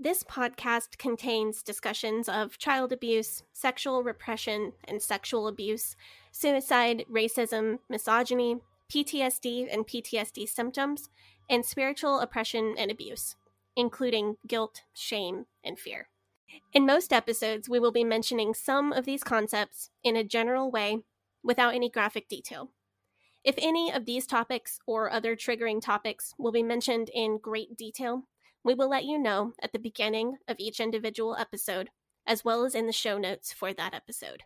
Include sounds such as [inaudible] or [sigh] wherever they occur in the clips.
This podcast contains discussions of child abuse, sexual repression and sexual abuse, suicide, racism, misogyny, PTSD and PTSD symptoms, and spiritual oppression and abuse, including guilt, shame, and fear. In most episodes, we will be mentioning some of these concepts in a general way without any graphic detail. If any of these topics or other triggering topics will be mentioned in great detail, we will let you know at the beginning of each individual episode, as well as in the show notes for that episode.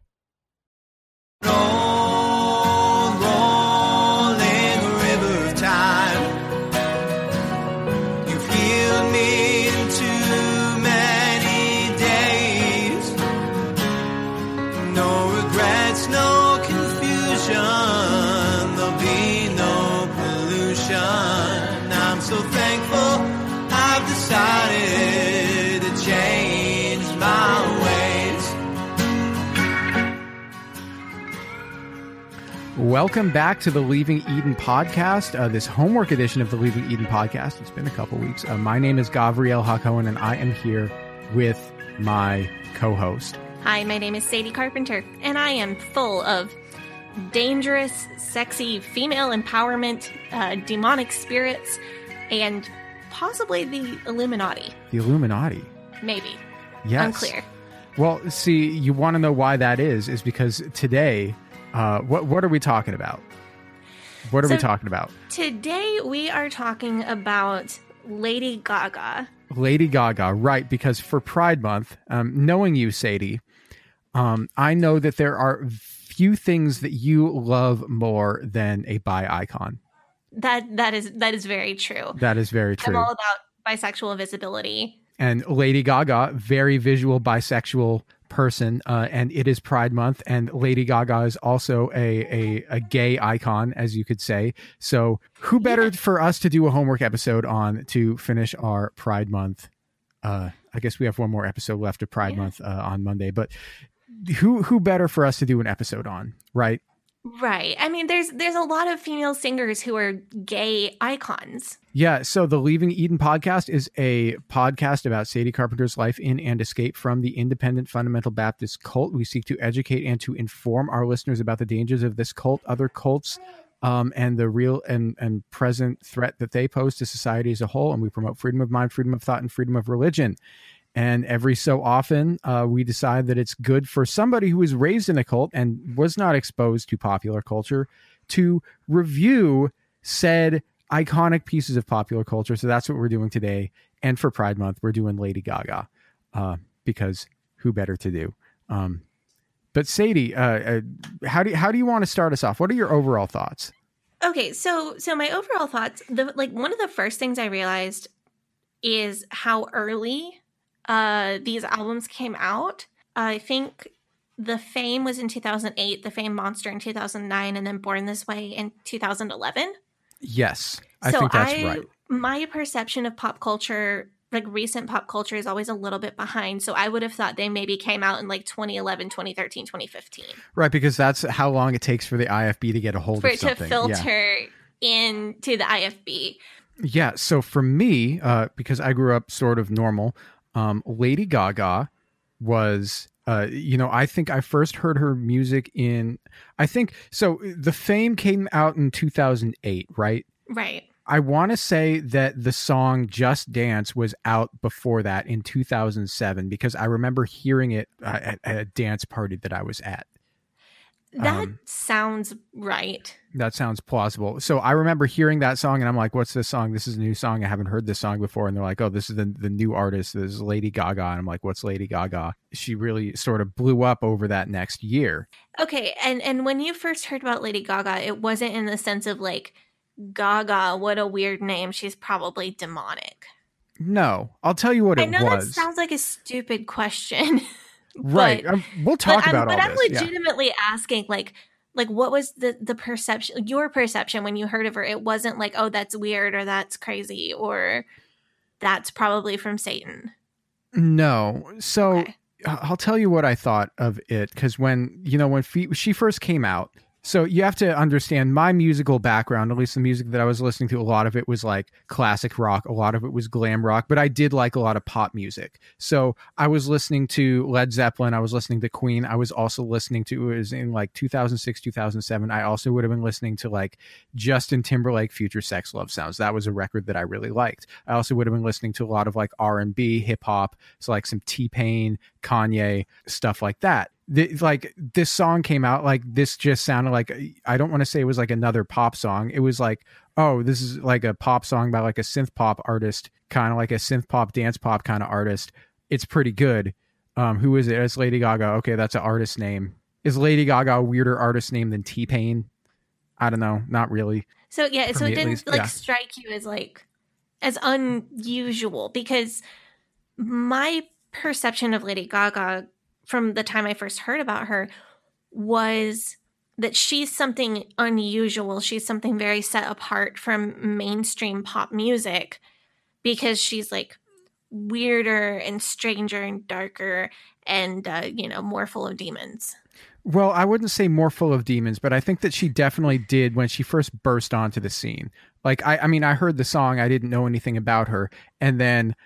Welcome back to the Leaving Eden podcast, uh, this homework edition of the Leaving Eden podcast. It's been a couple weeks. Uh, my name is Gavriel Hakohen, and I am here with my co host. Hi, my name is Sadie Carpenter, and I am full of dangerous, sexy female empowerment, uh, demonic spirits, and possibly the Illuminati. The Illuminati. Maybe. Yes. Unclear. Well, see, you want to know why that is, is because today, uh, what, what are we talking about? What are we talking about? Today we are talking about Lady Gaga. Lady Gaga, right? Because for Pride Month, um, knowing you, Sadie, um, I know that there are few things that you love more than a bi icon. That that is that is very true. That is very true. I'm all about bisexual visibility. and Lady Gaga, very visual bisexual person, uh, and it is Pride Month, and Lady Gaga is also a, a a gay icon, as you could say. So, who better for us to do a homework episode on to finish our Pride Month? Uh, I guess we have one more episode left of Pride Yeah. Month uh, on Monday, but who who better for us to do an episode on, right? Right. I mean there's there's a lot of female singers who are gay icons. Yeah, so the Leaving Eden podcast is a podcast about Sadie Carpenter's life in and escape from the independent fundamental Baptist cult. We seek to educate and to inform our listeners about the dangers of this cult, other cults, um, and the real and, and present threat that they pose to society as a whole. And we promote freedom of mind, freedom of thought, and freedom of religion. And every so often, uh, we decide that it's good for somebody who was raised in a cult and was not exposed to popular culture to review said iconic pieces of popular culture. So that's what we're doing today. And for Pride Month, we're doing Lady Gaga uh, because who better to do? Um, but Sadie, uh, uh, how do you, how do you want to start us off? What are your overall thoughts? Okay, so so my overall thoughts, the like one of the first things I realized is how early uh these albums came out. I think The Fame was in 2008, The Fame Monster in 2009 and then Born This Way in 2011. Yes, I so think that's I right. my perception of pop culture like recent pop culture is always a little bit behind so i would have thought they maybe came out in like 2011 2013 2015 Right, because that's how long it takes for the IFB to get a hold for of it to something. Yeah. filter into the ifb Yeah. So for me, uh, because I grew up sort of normal, um, Lady Gaga was, uh, you know, I think I first heard her music in, I think, so the fame came out in 2008, right? right I want to say that the song Just Dance was out before that in 2007 because I remember hearing it at, at a dance party that I was at. That Um, sounds right That sounds plausible. So I remember hearing that song and I'm like, what's this song? This is a new song. I haven't heard this song before. And they're like, oh, this is the, the new artist. This is Lady Gaga. And I'm like, what's Lady Gaga? She really sort of blew up over that next year. Okay, and and when you first heard about Lady Gaga, it wasn't in the sense of like Gaga, what a weird name. She's probably demonic. No, I'll tell you what I it know was. that sounds like a stupid question. [laughs] right. but- Um, we'll talk but about I'm, all but I'm this. yeah. legitimately asking like like what was the the perception your perception when you heard of her it wasn't like oh that's weird or that's crazy or that's probably from satan No. So Okay. I'll tell you what I thought of it because when you know when she first came out. So you have to understand my musical background, at least the music that I was listening to. A lot of it was like classic rock, a lot of it was glam rock, but I did like a lot of pop music. So I was listening to Led Zeppelin, I was listening to Queen, I was also listening to it was in like 2006, 2007. I also would have been listening to like Justin Timberlake, Future Sex Love Sounds. That was a record that I really liked. I also would have been listening to a lot of like R and B, hip hop, so like some T Pain, Kanye, stuff like that. The, like this song came out, like this just sounded like I don't want to say it was like another pop song. It was like, oh, this is like a pop song by like a synth pop artist, kind of like a synth pop, dance pop kind of artist. It's pretty good. Um, who is it? It's Lady Gaga. Okay, that's an artist name. Is Lady Gaga a weirder artist name than T Pain? I don't know. Not really. so yeah so it didn't least, like yeah. strike you as like as unusual because my perception of lady gaga from the time i first heard about her was that she's something unusual she's something very set apart from mainstream pop music because she's like weirder and stranger and darker and uh, you know more full of demons Well, I wouldn't say more full of demons, but I think that she definitely did when she first burst onto the scene. Like, I, I mean, I heard the song, I didn't know anything about her. And then,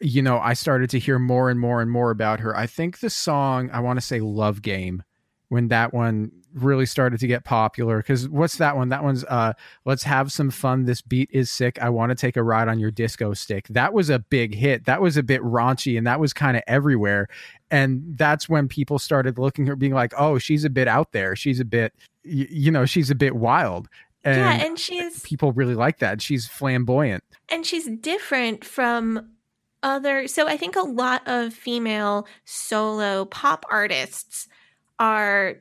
you know, I started to hear more and more and more about her. I think the song, I want to say Love Game, when that one really started to get popular. Because what's that one? That one's uh, Let's Have Some Fun. This beat is sick. I want to take a ride on your disco stick. That was a big hit. That was a bit raunchy and that was kind of everywhere and that's when people started looking at her being like oh she's a bit out there she's a bit y- you know she's a bit wild and, yeah and she's people really like that she's flamboyant and she's different from other so i think a lot of female solo pop artists are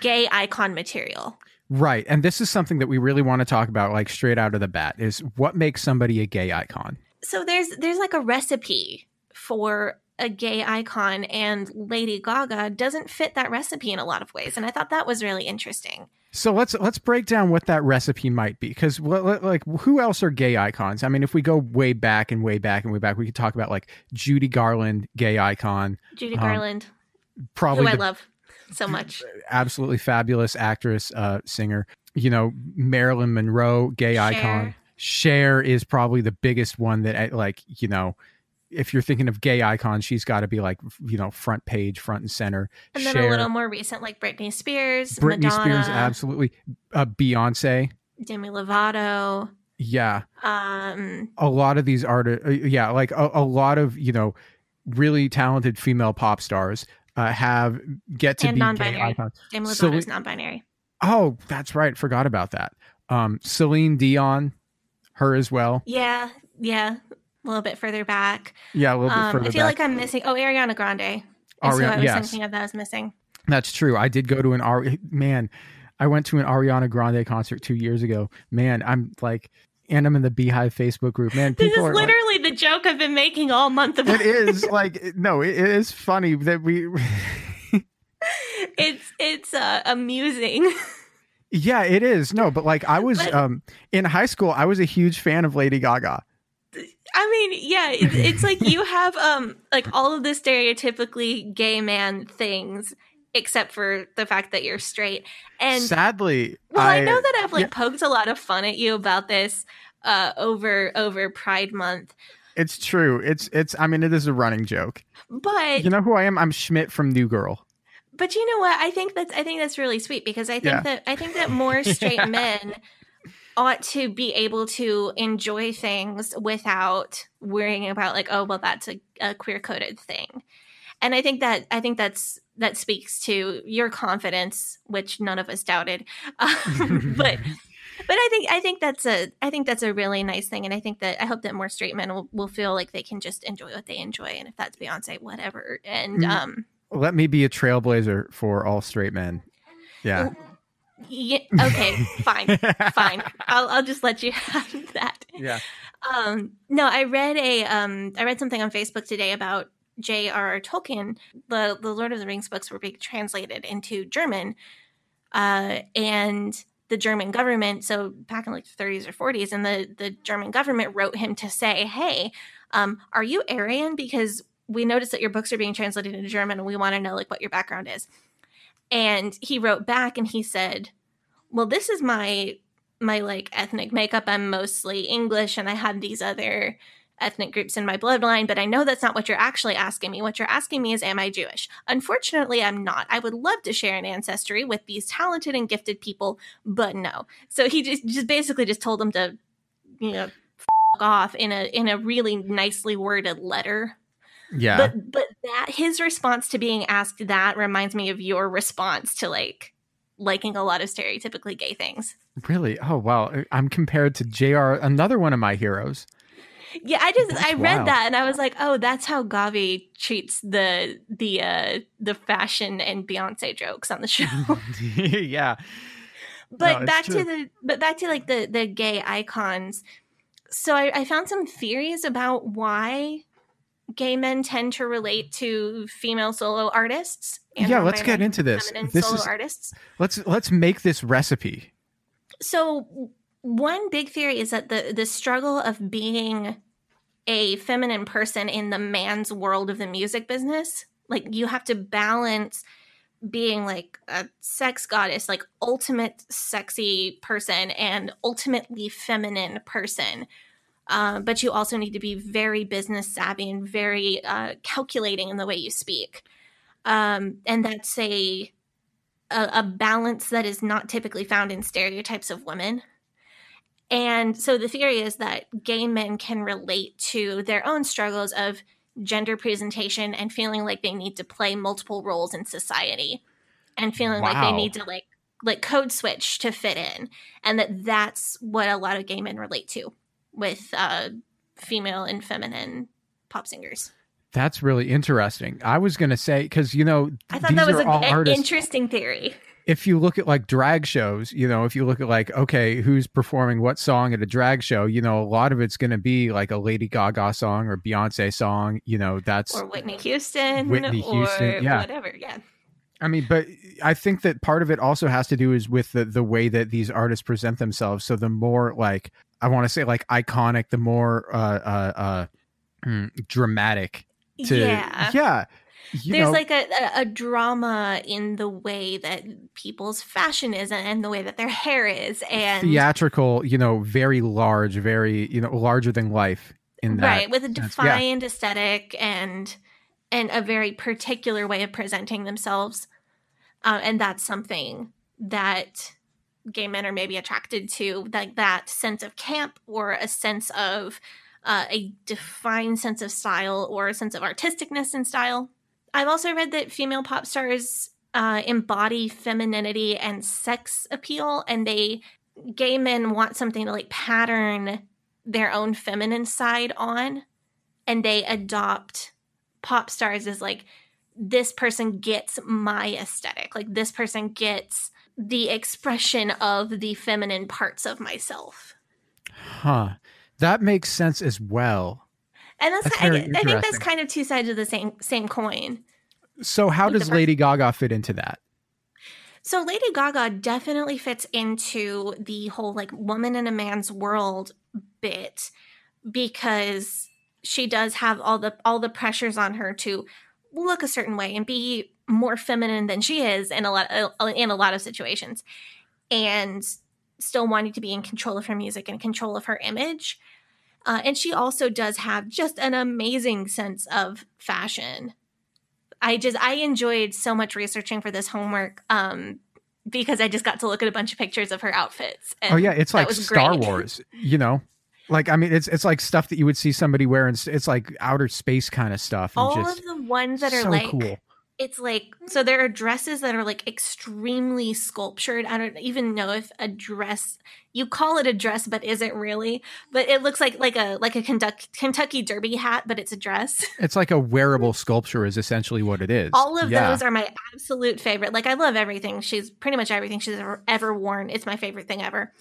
gay icon material. Right and this is something that we really want to talk about like straight out of the bat is what makes somebody a gay icon? So there's there's like a recipe for a gay icon and lady gaga doesn't fit that recipe in a lot of ways and i thought that was really interesting so let's let's break down what that recipe might be because like who else are gay icons i mean if we go way back and way back and way back we could talk about like judy garland gay icon judy Um, garland probably who i the love so much absolutely fabulous actress, uh, singer. You know, Marilyn Monroe, gay icon. Cher is probably the biggest one that, I, like, you know, if you're thinking of gay icons, she's got to be like, you know, front page, front and center. and then Cher, a little more recent like britney spears Britney madonna Spears, absolutely. Uh, Beyonce, demi lovato yeah. um A lot of these artists, uh, yeah, like a, a lot of you know, really talented female pop stars uh, have get to be gay non-binary. icons. demi So lovato's we- non-binary Oh, that's right. Forgot about that. Um, Celine Dion, her as well. Yeah, yeah, a little bit further back. Yeah, a little bit Um, further I feel back. like I'm missing. Oh, Ariana Grande. Is who Ariana- I was yes. thinking of that I was missing. That's true. I did go to an Ari man. I went to an Ariana Grande concert two years ago. Man, I'm like, and I'm in the BeyHive Facebook group. Man, This is are like, literally the joke I've been making all month about. it is [laughs] like no, it, it is funny that we. [laughs] it's it's uh, amusing. Yeah, it is. No, but like I was But- um in high school, I was a huge fan of Lady Gaga. I mean, yeah, it, it's like [laughs] you have um like all of the stereotypically gay man things, except for the fact that you're straight. And Sadly, well, I, know that I've like yeah. poked a lot of fun at you about this uh over over Pride Month, it's true. It's it's. I mean, it is a running joke. but You know who I am? I'm Schmidt from New Girl. but you know what? I think that's I think that's really sweet because I think Yeah. that I think that more [laughs] straight men ought to be able to enjoy things without worrying about like oh well that's a, a queer coded thing and i think that i think that's that speaks to your confidence which none of us doubted [laughs] um, but [laughs] but i think i think that's a i think that's a really nice thing and i think that i hope that more straight men will, will feel like they can just enjoy what they enjoy and if that's beyonce whatever and Mm. um Let me be a trailblazer for all straight men. Yeah. Yeah, okay fine fine. I'll, I'll just let you [laughs] have that. Yeah. um no i read a um i read something on facebook today about j.r.r tolkien the the lord of the rings books were being translated into german uh and the german government so back in like the 30s or 40s and the the german government wrote him to say hey um are you aryan? Because we noticed that your books are being translated into german and we want to know like what your background is and he wrote back and he said well this is my my like ethnic makeup. I'm mostly english and i have these other ethnic groups in my bloodline but i know that's not what you're actually asking me. What you're asking me is am i jewish? Unfortunately i'm not. I would love to share an ancestry with these talented and gifted people but no. So he just, just basically just told them to you know f- off in a in a really nicely worded letter Yeah. but but that his response to being asked that reminds me of your response to like liking a lot of stereotypically gay things. really? Oh wow. I'm compared to Jr. Another one of my heroes. Yeah, I just That's I read wild. that and I was like, oh, that's how Gavi treats the the uh the fashion and Beyonce jokes on the show. [laughs] yeah. but it's back to the but back to like the the gay icons. So I, I found some theories about why gay men tend to relate to female solo artists. and Yeah, let's get into this. This solo is- artists. Let's let's make this recipe. So one big theory is that the the struggle of being a feminine person in the man's world of the music business, like you have to balance being like a sex goddess, like ultimate sexy person and ultimately feminine person. Uh, but you also need to be very business savvy and very uh, calculating in the way you speak. Um, and that's a, a a balance that is not typically found in stereotypes of women. And so the theory is that gay men can relate to their own struggles of gender presentation and feeling like they need to play multiple roles in society and feeling like they need to like like code switch to fit in and that that's what a lot of gay men relate to with uh female and feminine pop singers. That's really interesting. I was gonna say because you know I thought these that was are an artists. interesting theory. if you look at like drag shows, you know, if you look at like, okay, who's performing what song at a drag show, you know, a lot of it's going to be like a Lady Gaga song or Beyonce song, you know, that's, Or Whitney Houston Whitney or Houston, yeah. whatever. Yeah. I mean, but I think that part of it also has to do is with the, the way that these artists present themselves. So the more like, I want to say like iconic, the more uh, uh, uh, mm, dramatic to, yeah. yeah. There's know, like a, a, a drama in the way that people's fashion is and the way that their hair is and theatrical, you know, very large, very, you know, larger than life in that. right with a sense. Yeah. defined aesthetic and and a very particular way of presenting themselves uh, and that's something that gay men are maybe attracted to like that sense of camp or a sense of uh, a defined sense of style or a sense of artisticness in style. I've also read that female pop stars uh, embody femininity and sex appeal and they gay men want something to like pattern their own feminine side on and they adopt pop stars as like this person gets my aesthetic like this person gets the expression of the feminine parts of myself Huh. That makes sense as well. and that's, That's I, I think that's kind of two sides of the same same coin So how does Lady Gaga fit into that? So Lady Gaga definitely fits into the whole like woman in a man's world bit because she does have all the all the pressures on her to look a certain way and be more feminine than she is in a lot uh, in a lot of situations and still wanting to be in control of her music and control of her image uh, and she also does have just an amazing sense of fashion I just I enjoyed so much researching for this homework um because I just got to look at a bunch of pictures of her outfits. oh yeah, it's like Star great. Wars, you know. Like I mean, it's it's like stuff that you would see somebody wear, and it's like outer space kind of stuff. All of the ones that are so like cool it's like so mm. there are dresses that are like extremely sculptured. I don't even know if a dress you call it a dress but is it really? But it looks like like a like a kentucky, kentucky derby hat but it's a dress. [laughs] It's like a wearable sculpture is essentially what it is. All of yeah. those are my absolute favorite. Like i love everything. She's pretty much everything she's ever, ever worn. It's my favorite thing ever.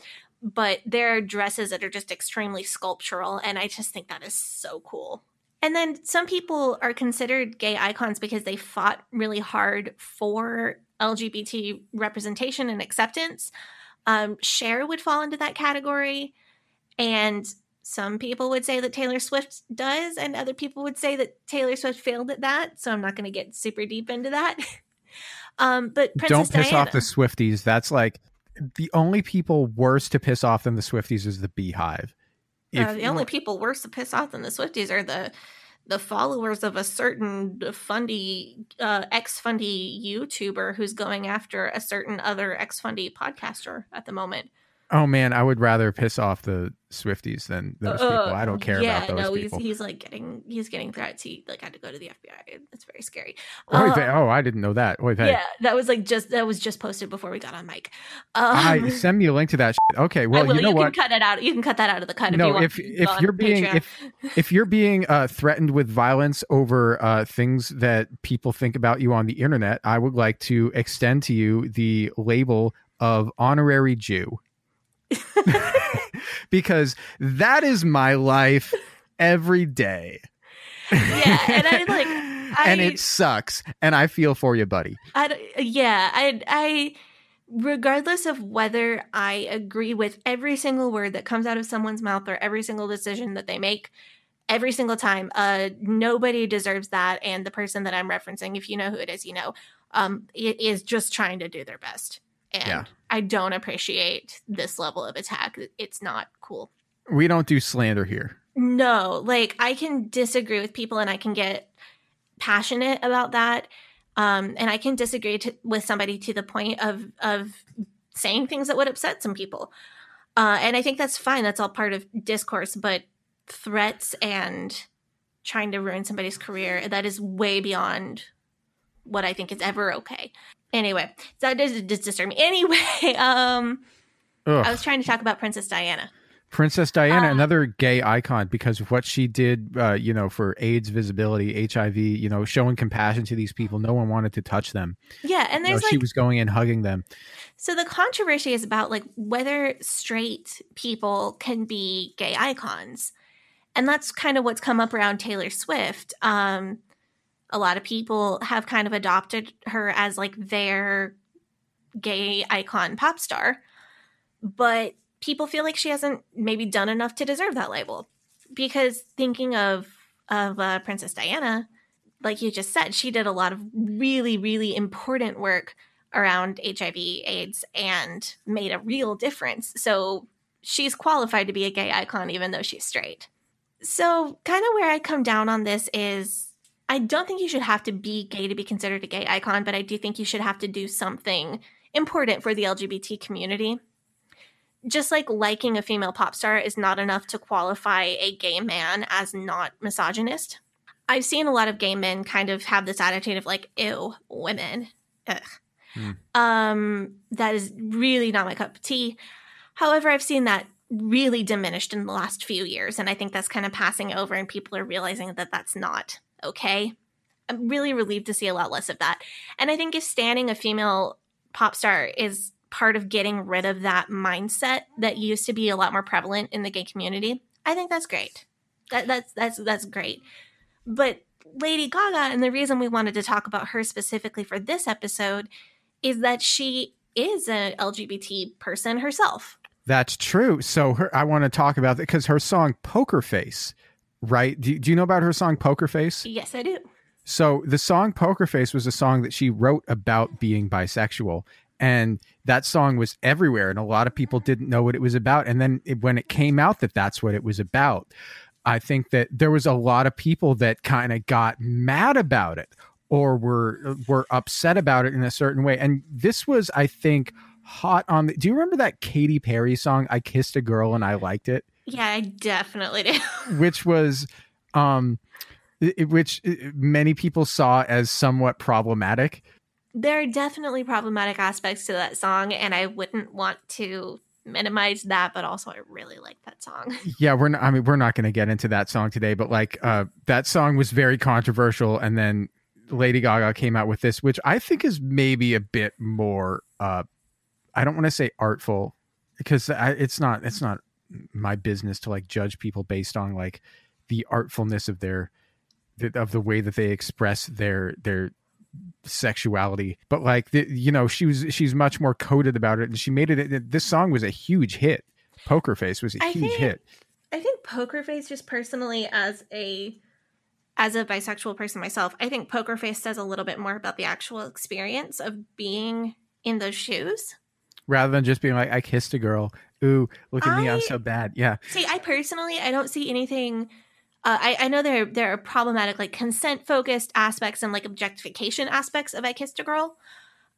But there are dresses that are just extremely sculptural and i just think that is so cool and then some people are considered gay icons because they fought really hard for LGBT representation and acceptance. Um, Cher would fall into that category. And some people would say that Taylor Swift does, and other people would say that Taylor Swift failed at that. So I'm not going to get super deep into that. [laughs] um, but Princess don't piss Diana, off the Swifties. That's like the only people worse to piss off than the Swifties is the BeyHive. Uh, the only people worse to piss off than the Swifties are the the followers of a certain fundy uh, ex fundy YouTuber who's going after a certain other ex fundy podcaster at the moment. Oh man, I would rather piss off the Swifties than those uh, people. I don't care yeah, about those no, people. he's he's like getting he's getting threats. He like had to go to the FBI. It's very scary. Um, oh, I didn't know that. Oy yeah, that was like just that was just posted before we got on mic. Um, I, send me a link to that. Shit. Okay, well you know you what? Can cut it out. You can cut that out of the cut. No, if if, if you're being Patreon. if if you're being uh, threatened with violence over uh, things that people think about you on the internet, I would like to extend to you the label of honorary Jew. [laughs] because that is my life every day. Yeah, and I like [laughs] I, and it sucks and I feel for you, buddy. I yeah, I I regardless of whether I agree with every single word that comes out of someone's mouth or every single decision that they make every single time, uh nobody deserves that and the person that I'm referencing, if you know who it is, you know, um is just trying to do their best. And yeah. I don't appreciate this level of attack. It's not cool. We don't do slander here. No, like I can disagree with people and I can get passionate about that. Um, and I can disagree to, with somebody to the point of of saying things that would upset some people. Uh, and I think that's fine. That's all part of discourse. But threats and trying to ruin somebody's career that is way beyond what I think is ever okay. Anyway, that does disturb me. Anyway, [laughs] um, Ugh. I was trying to talk about Princess Diana. Princess Diana, uh, another gay icon, because of what she did, uh, you know, for AIDS visibility, HIV, you know, showing compassion to these people. No one wanted to touch them. Yeah, and there's you know, like, she was going and hugging them. So the controversy is about like whether straight people can be gay icons, and that's kind of what's come up around Taylor Swift. Um, a lot of people have kind of adopted her as like their gay icon pop star but people feel like she hasn't maybe done enough to deserve that label. Because thinking of of uh, princess diana like you just said she did a lot of really really important work around hiv aids and made a real difference. So she's qualified to be a gay icon even though she's straight. So kind of where i come down on this is I don't think you should have to be gay to be considered a gay icon, but I do think you should have to do something important for the LGBT community. Just like liking a female pop star is not enough to qualify a gay man as not misogynist. I've seen a lot of gay men kind of have this attitude of like, ew, women. Ugh. Mm. Um, that is really not my cup of tea. However, I've seen that really diminished in the last few years, and I think that's kind of passing over, and people are realizing that that's not okay. I'm really relieved to see a lot less of that. And I think if standing a female pop star is part of getting rid of that mindset that used to be a lot more prevalent in the gay community, I think that's great. That, that's that's that's great. But Lady Gaga, and the reason we wanted to talk about her specifically for this episode is that she is an LGBT person herself. That's true. So her, I want to talk about that because her song Poker Face, right? Do, do you know about her song Poker Face? Yes, I do. So the song Poker Face was a song that she wrote about being bisexual. And that song was everywhere, and a lot of people didn't know what it was about. And then it, when it came out that that's what it was about, I think that there was a lot of people that kind of got mad about it or were were upset about it in a certain way. And this was, I think, hot on the. Do you remember that Katy Perry song "I Kissed a Girl and I Liked It"? Yeah, I definitely do. [laughs] which was, um, which many people saw as somewhat problematic. There are definitely problematic aspects to that song, and I wouldn't want to minimize that, but also I really like that song. [laughs] Yeah, we're not, I mean we're not going to get into that song today, but like uh that song was very controversial and then Lady Gaga came out with this which I think is maybe a bit more uh I don't want to say artful because I, it's not it's not my business to like judge people based on like the artfulness of their of the way that they express their their sexuality. But like the, you know she was she's much more coded about it and she made it this song was a huge hit. Poker face was a I huge think- hit. I think Poker Face, just personally as a as a bisexual person myself, I think Poker Face says a little bit more about the actual experience of being in those shoes. Rather than just being like i kissed a girl ooh look at me i'm so bad yeah See, I personally, I don't see anything. Uh, I, I know there there are problematic like consent focused aspects and like objectification aspects of I kissed a girl.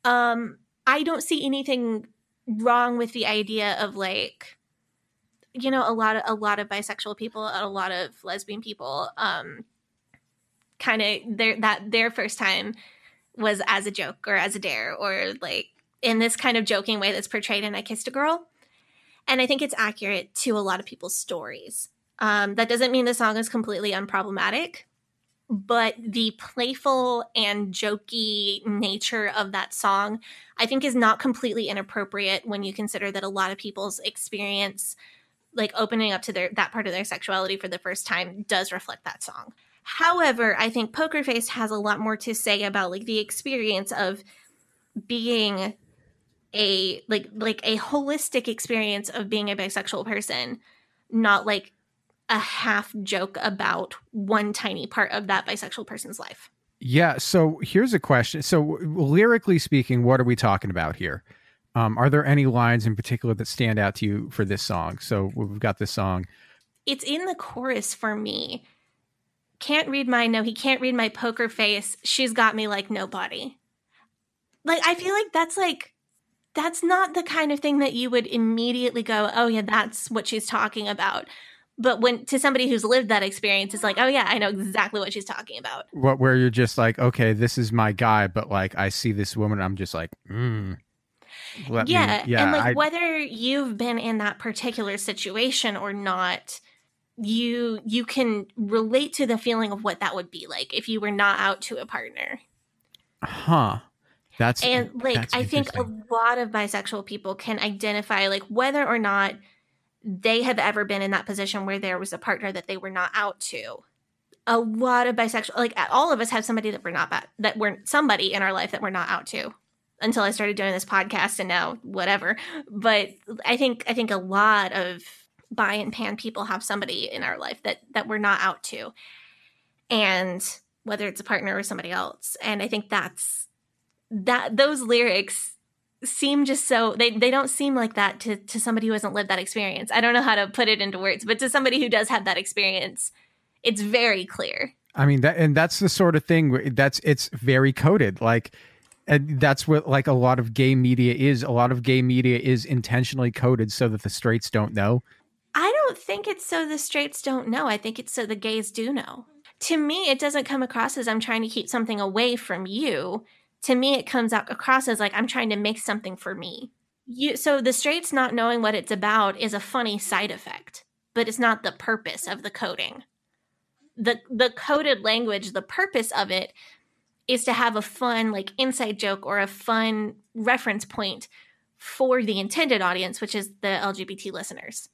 Um, I don't see anything wrong with the idea of like, you know, a lot of a lot of bisexual people, a lot of lesbian people, um, kind of their that their first time was as a joke or as a dare or like in this kind of joking way that's portrayed in I kissed a girl and I think it's accurate to a lot of people's stories. Um, that doesn't mean the song is completely unproblematic, but the playful and jokey nature of that song, I think, is not completely inappropriate when you consider that a lot of people's experience, like opening up to their that part of their sexuality for the first time, does reflect that song. However, I think Poker Face has a lot more to say about like the experience of being a like like a holistic experience of being a bisexual person not like a half joke about one tiny part of that bisexual person's life. Yeah so here's a question. So lyrically speaking what are we talking about here? Um, are there any lines in particular that stand out to you for this song? So we've got this song. It's in the chorus for me. Can't read my no he can't read my poker face. She's got me like nobody. Like i feel like that's like that's not the kind of thing that you would immediately go oh yeah that's what she's talking about. But when to somebody who's lived that experience it's like oh yeah i know exactly what she's talking about. What where you're just like okay this is my guy but like i see this woman i'm just like mm, let me- yeah, yeah and like I- whether you've been in that particular situation or not you you can relate to the feeling of what that would be like if you were not out to a partner. Huh that's and like that's i think a lot of bisexual people can identify like whether or not they have ever been in that position where there was a partner that they were not out to. A lot of bisexual like all of us have somebody that we're not that we're somebody in our life that we're not out to until i started doing this podcast and now whatever. But i think i think a lot of bi and pan people have somebody in our life that that we're not out to. And whether it's a partner or somebody else. And i think that's that those lyrics seem just so they, they don't seem like that to, to somebody who hasn't lived that experience i don't know how to put it into words but to somebody who does have that experience it's very clear I mean that, and that's the sort of thing that's it's very coded. Like, and that's what like a lot of gay media is. A lot of gay media is intentionally coded so that the straights don't know. i don't think it's so the straights don't know i think it's so the gays do know to me it doesn't come across as i'm trying to keep something away from you to me it comes out across as like i'm trying to make something for me. You so the straights not knowing what it's about is a funny side effect but it's not the purpose of the coding. The the coded language the purpose of it is to have a fun like inside joke or a fun reference point for the intended audience which is the lgbt listeners.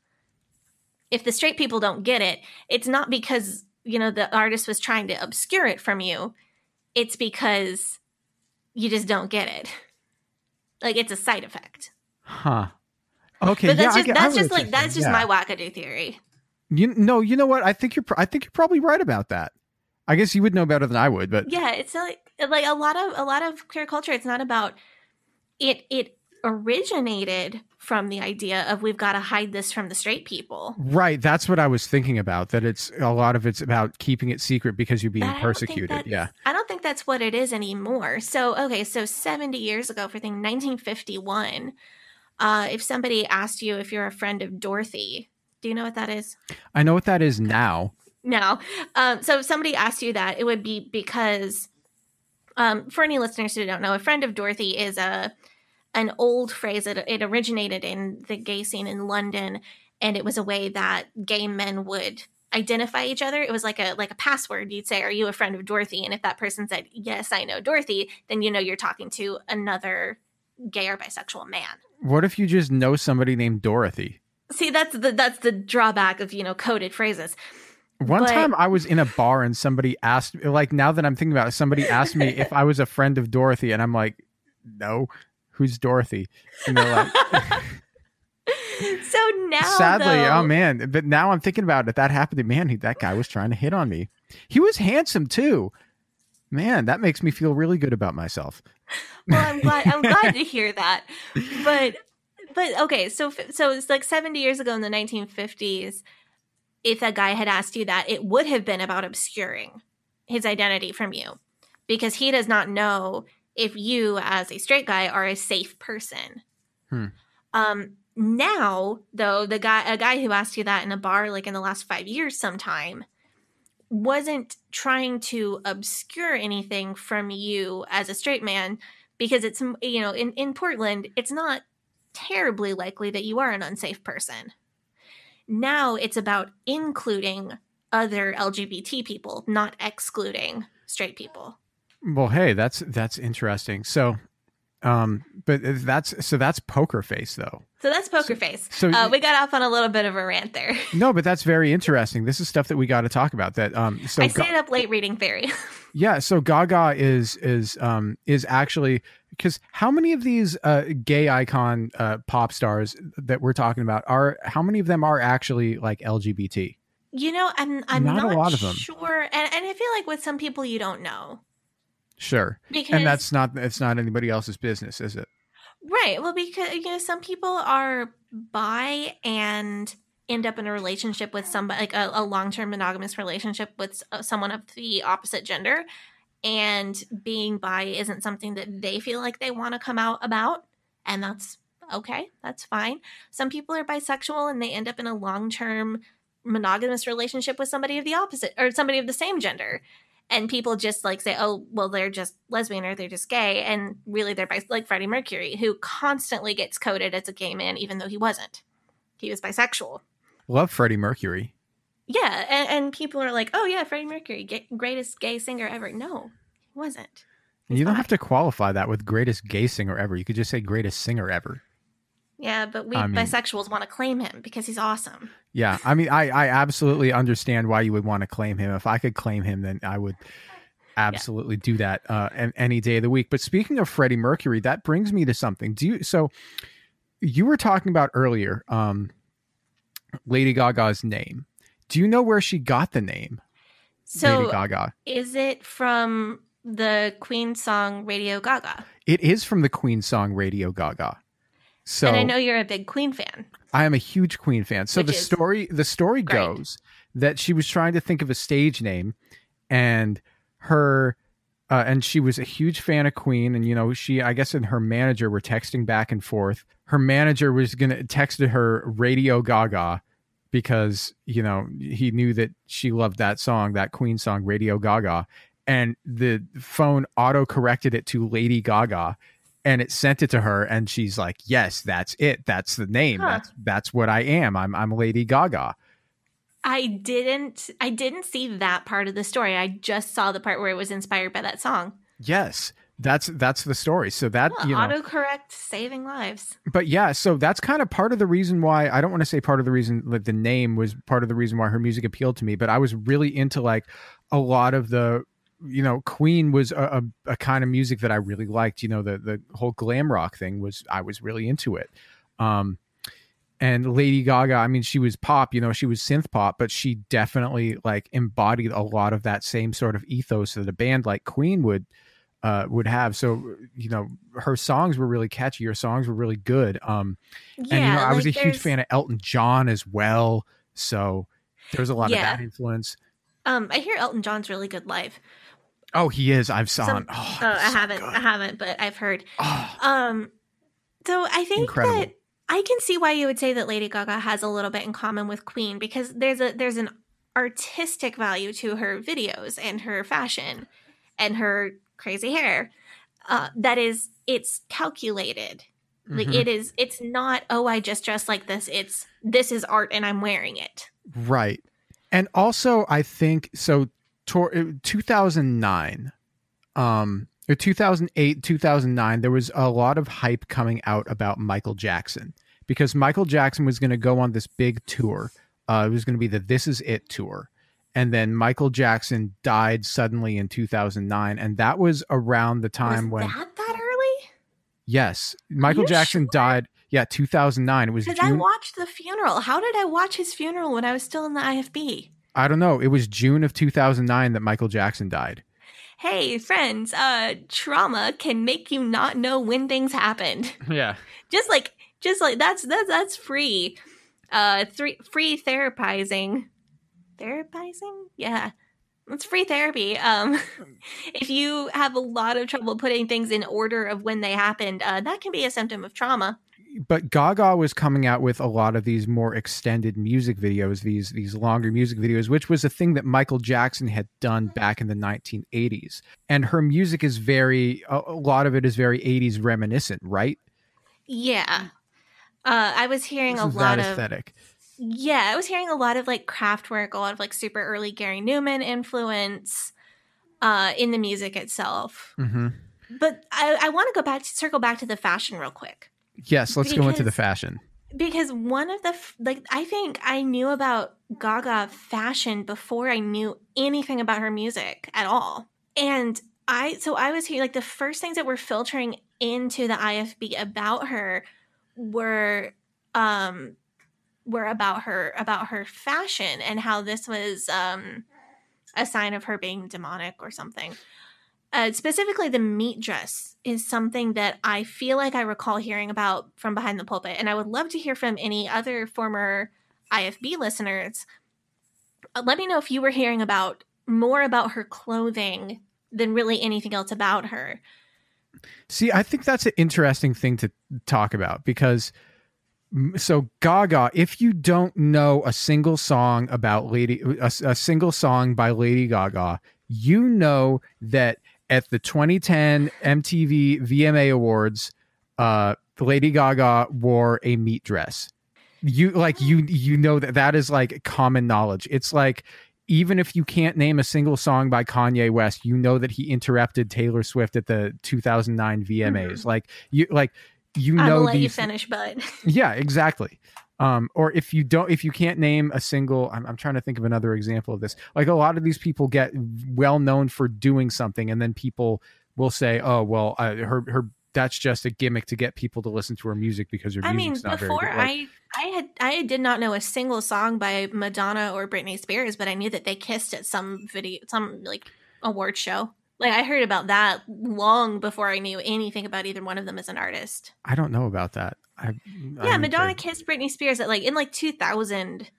If the straight people don't get it it's not because you know the artist was trying to obscure it from you. It's because you just don't get it [laughs] Like it's a side effect. Huh. Okay. but that's I just get- that's just like you're that's just Yeah. my wackadoo theory. You no, you know what? I think you're. I think you're probably right about that. I guess you would know better than I would, but Yeah, it's like like a lot of a lot of queer culture. It's not about it. It originated from the idea of we've got to hide this from the straight people. right. That's what I was thinking about. That it's a lot of it's about keeping it secret because you're being But I don't think persecuted. Yeah. I don't think that's what it is anymore. So, okay, so 70 years ago, for thing 1951, uh, if somebody asked you if you're a friend of Dorothy, do you know what that is? I know what that is now. No. Um, so if somebody asked you that, it would be because, um, for any listeners who don't know, a friend of Dorothy is a an old phrase. It, it originated in the gay scene in London, and it was a way that gay men would identify each other. It was like a like a password. You'd say, "Are you a friend of Dorothy?" And if that person said, "Yes, I know Dorothy," then you know you're talking to another gay or bisexual man. What if you just know somebody named Dorothy? See, that's the that's the drawback of you know coded phrases. One But- time I was in a bar and somebody asked, like, now that I'm thinking about it, somebody asked me [laughs] if I was a friend of Dorothy, and I'm like, no, who's Dorothy? And they're like, [laughs] So now, sadly, oh, though- oh man. But now I'm thinking about it. That happened to man. He, that guy was trying to hit on me. He was handsome too. Man, that makes me feel really good about myself. well i'm glad i'm [laughs] glad to hear that but but okay so so it's like 70 years ago in the 1950s if a guy had asked you that it would have been about obscuring his identity from you because he does not know if you as a straight guy are a safe person. Hmm. um now though the guy a guy who asked you that in a bar like in the last five years sometime wasn't trying to obscure anything from you as a straight man because it's you know in, in portland it's not terribly likely that you are an unsafe person. Now it's about including other lgbt people not excluding straight people Well, hey, that's that's interesting. So, um, but that's so that's poker face though. so that's poker face so uh, we got off on a little bit of a rant there [laughs] No, but that's very interesting. This is stuff that we got to talk about. That um, so i Ga- stayed up late reading theory [laughs] yeah, so Gaga is is um is actually because how many of these uh gay icon uh pop stars that we're talking about are how many of them are actually like LGBT? you know i'm i'm Not not, a lot of them. sure and, and i feel like with some people you don't know Sure, because and that's not it's not anybody else's business, is it? Right. Well, because you know, some people are bi and end up in a relationship with somebody, like a, a long-term monogamous relationship with uh, someone of the opposite gender, and being bi isn't something that they feel like they want to come out about, and that's okay. That's fine. Some people are bisexual and they end up in a long-term monogamous relationship with somebody of the opposite or somebody of the same gender and people just like say oh well they're just lesbian or they're just gay and really they're like freddie mercury who constantly gets coded as a gay man even though he wasn't he was bisexual Love Freddie Mercury. yeah and, and people are like oh yeah freddie mercury greatest gay singer ever no he wasn't And you don't have to qualify that with greatest gay singer ever. You could just say greatest singer ever. Yeah but we I mean- bisexuals want to claim him because he's awesome Yeah, I mean, I I absolutely understand why you would want to claim him. If I could claim him, then I would absolutely do that uh, an- any day of the week. But speaking of Freddie Mercury, that brings me to something. Do you so? You were talking about earlier, um, Lady Gaga's name. Do you know where she got the name so Lady Gaga? is it from the queen song radio gaga It is from the Queen song Radio Gaga. So and i know you're a big queen fan I am a huge Queen fan. So Which the story the story great. goes that she was trying to think of a stage name and her uh, and she was a huge fan of Queen and you know she I guess and her manager were texting back and forth. Her manager was going to texted her Radio Gaga because you know he knew that she loved that song, that Queen song Radio Gaga and the phone auto corrected it to Lady Gaga and it sent it to her and she's like yes that's it that's the name Huh. that's that's what i am i'm i'm lady gaga I didn't I didn't see that part of the story. I just saw the part where it was inspired by that song. yes that's that's the story so that Well, you know autocorrect saving lives. but yeah so that's kind of part of the reason why i don't want to say part of the reason that the name was part of the reason why her music appealed to me but i was really into like a lot of the you know, Queen was a, a, a kind of music that I really liked. You know, the the whole glam rock thing was I was really into it. Um, and Lady Gaga, I mean, she was pop, you know, she was synth pop, but she definitely like embodied a lot of that same sort of ethos that a band like Queen would uh, would have. So, you know, her songs were really catchy. Her songs were really good. Um, Yeah, and you know, I was a huge fan of Elton John as well. So there's a lot Yeah. of that influence. Um, I hear Elton John's really good live. Oh, he is. I've saw Some- Oh, Oh, I so haven't, good. I haven't, but I've heard. Oh, Um, so I think Incredible. that I can see why you would say that Lady Gaga has a little bit in common with Queen because there's a there's an artistic value to her videos and her fashion and her crazy hair. Uh, that is, it's calculated. Like Mhm. it is, it's not. Oh, I just dress like this. It's this is art, and I'm wearing it. Right. And also, I think so. Tor- uh, 2009, um, or 2008, 2009, there was a lot of hype coming out about Michael Jackson because Michael Jackson was going to go on this big tour. Uh, it was going to be the This Is It tour. And then Michael Jackson died suddenly in 2009. And that was around the time Was when, that that early? yes, Michael Jackson sure? died. Yeah, 2009. It was Because I watched the funeral. How did I watch his funeral when I was still in the IFB? I don't know. It was June of 2009 that Michael Jackson died. Hey, friends, uh, trauma can make you not know when things happened. [laughs] Yeah. just like, just like that's that's that's free. Uh, three free therapizing, therapizing, yeah, it's free therapy. Um, [laughs] if you have a lot of trouble putting things in order of when they happened, uh, that can be a symptom of trauma. But Gaga was coming out with a lot of these more extended music videos, these these longer music videos, which was a thing that Michael Jackson had done back in the 1980s. And her music is very a, a lot of it is very 80s reminiscent, right? Yeah. Uh, I was hearing a lot of aesthetic. Yeah, I was hearing a lot of like Kraftwerk, a lot of like super early Gary Numan influence uh, in the music itself. hmm But I, I want to go back to circle back to the fashion real quick Yes, let's go into the fashion. because one of the like I think I knew about Gaga fashion before I knew anything about her music at all, and I so I was here like the first things that were filtering into the IFB about her were um were about her about her fashion and how this was um a sign of her being demonic or something. Uh, specifically, the meat dress is something that I feel like I recall hearing about from behind the pulpit, and I would love to hear from any other former IFB listeners. Uh, let me know if you were hearing about more about her clothing than really anything else about her. See, I think that's an interesting thing to talk about because so Gaga, if you don't know a single song about Lady a, a single song by Lady Gaga, you know that at the 2010 MTV VMA Awards, uh Lady Gaga wore a meat dress. You like you you know that that is like common knowledge. It's like even if you can't name a single song by Kanye West, you know that he interrupted Taylor Swift at the 2009 VMAs. Like you like you I know will let you finish, but yeah, exactly. Um, or if you don't, if you can't name a single, I'm, I'm trying to think of another example of this. Like a lot of these people get well known for doing something, and then people will say, "Oh, well, uh, her her that's just a gimmick to get people to listen to her music because her I mean, music's not very good." Like, I mean before I had I did not know a single song by Madonna or Britney Spears, but I knew that they kissed at some video, some like award show. Like I heard about that long before I knew anything about either one of them as an artist. I don't know about that. I, I yeah, need Madonna kissed Britney Spears at like in like 2000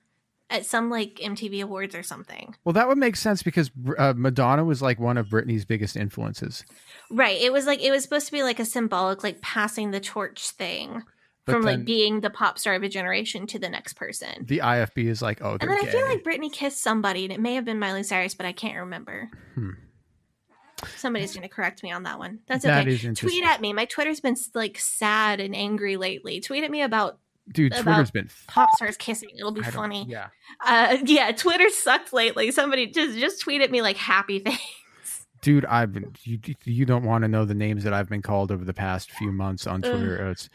at some like MTV awards or something. Well, that would make sense because uh, Madonna was like one of Britney's biggest influences. Right. It was like it was supposed to be like a symbolic like passing the torch thing But from then like being the pop star of a generation to the next person. the IFB is like, oh, And then I feel like Britney kissed somebody, and it may have been Miley Cyrus, but I can't remember. Hmm. Somebody's going to correct me on that one. That's That okay. Tweet at me. My Twitter's been like sad and angry lately. Tweet at me about Dude, about Twitter's been pop stars kissing. It'll be funny. Yeah. Uh, [laughs] yeah, Twitter sucked lately. Somebody just just tweet at me like happy [laughs] things. dude i've been you, you don't want to know the names that i've been called over the past few months on Ugh. twitter it's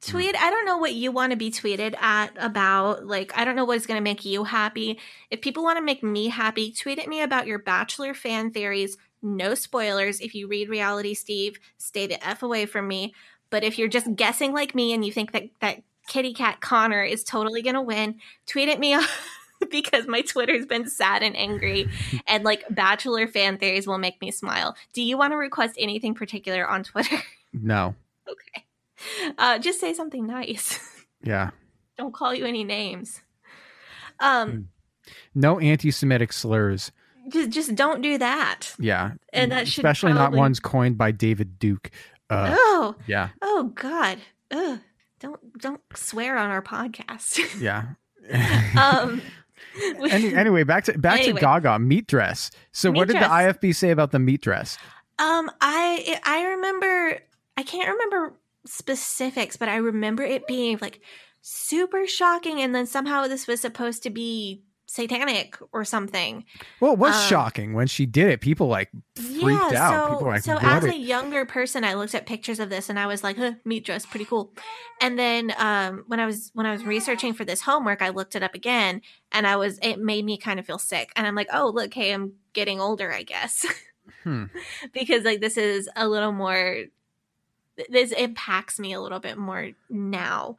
Tweet. I don't know what you want to be tweeted at about. Like, I don't know what is going to make you happy. If people want to make me happy, tweet at me about your Bachelor fan theories, No spoilers. If you read Reality Steve, stay the F away from me. But if you're just guessing like me and you think that, that kitty cat Connor is totally going to win, tweet at me [laughs] because my Twitter's been sad and angry. [laughs] and like Bachelor fan theories will make me smile. Do you want to request anything particular on Twitter? No. [laughs] okay. Uh, just say something nice. Yeah. Don't call you any names. Um, No anti-Semitic slurs. Just just don't do that. Yeah. And that should especially not ones coined by David Duke. Uh, oh, yeah. oh God. Ugh. Don't don't swear on our podcast. [laughs] Yeah. um, [laughs] Any, anyway, back to back Anyway. to Gaga meat dress. So, Meat what did dress. the IFB say about the meat dress? Um, I I remember I can't remember specifics, but I remember it being like super shocking, and then somehow this was supposed to be satanic or something. Well, it was Um, shocking when she did it. People like freaked yeah, out. So, People like, so as are- a younger person, I looked at pictures of this and I was like, huh, meat dress, pretty cool. And then um, when I was when I was researching for this homework, I looked it up again, and I was it made me kind of feel sick. And I'm like, oh look, hey, I'm getting older, I guess. [laughs] Hmm. because like this is a little more this impacts me a little bit more now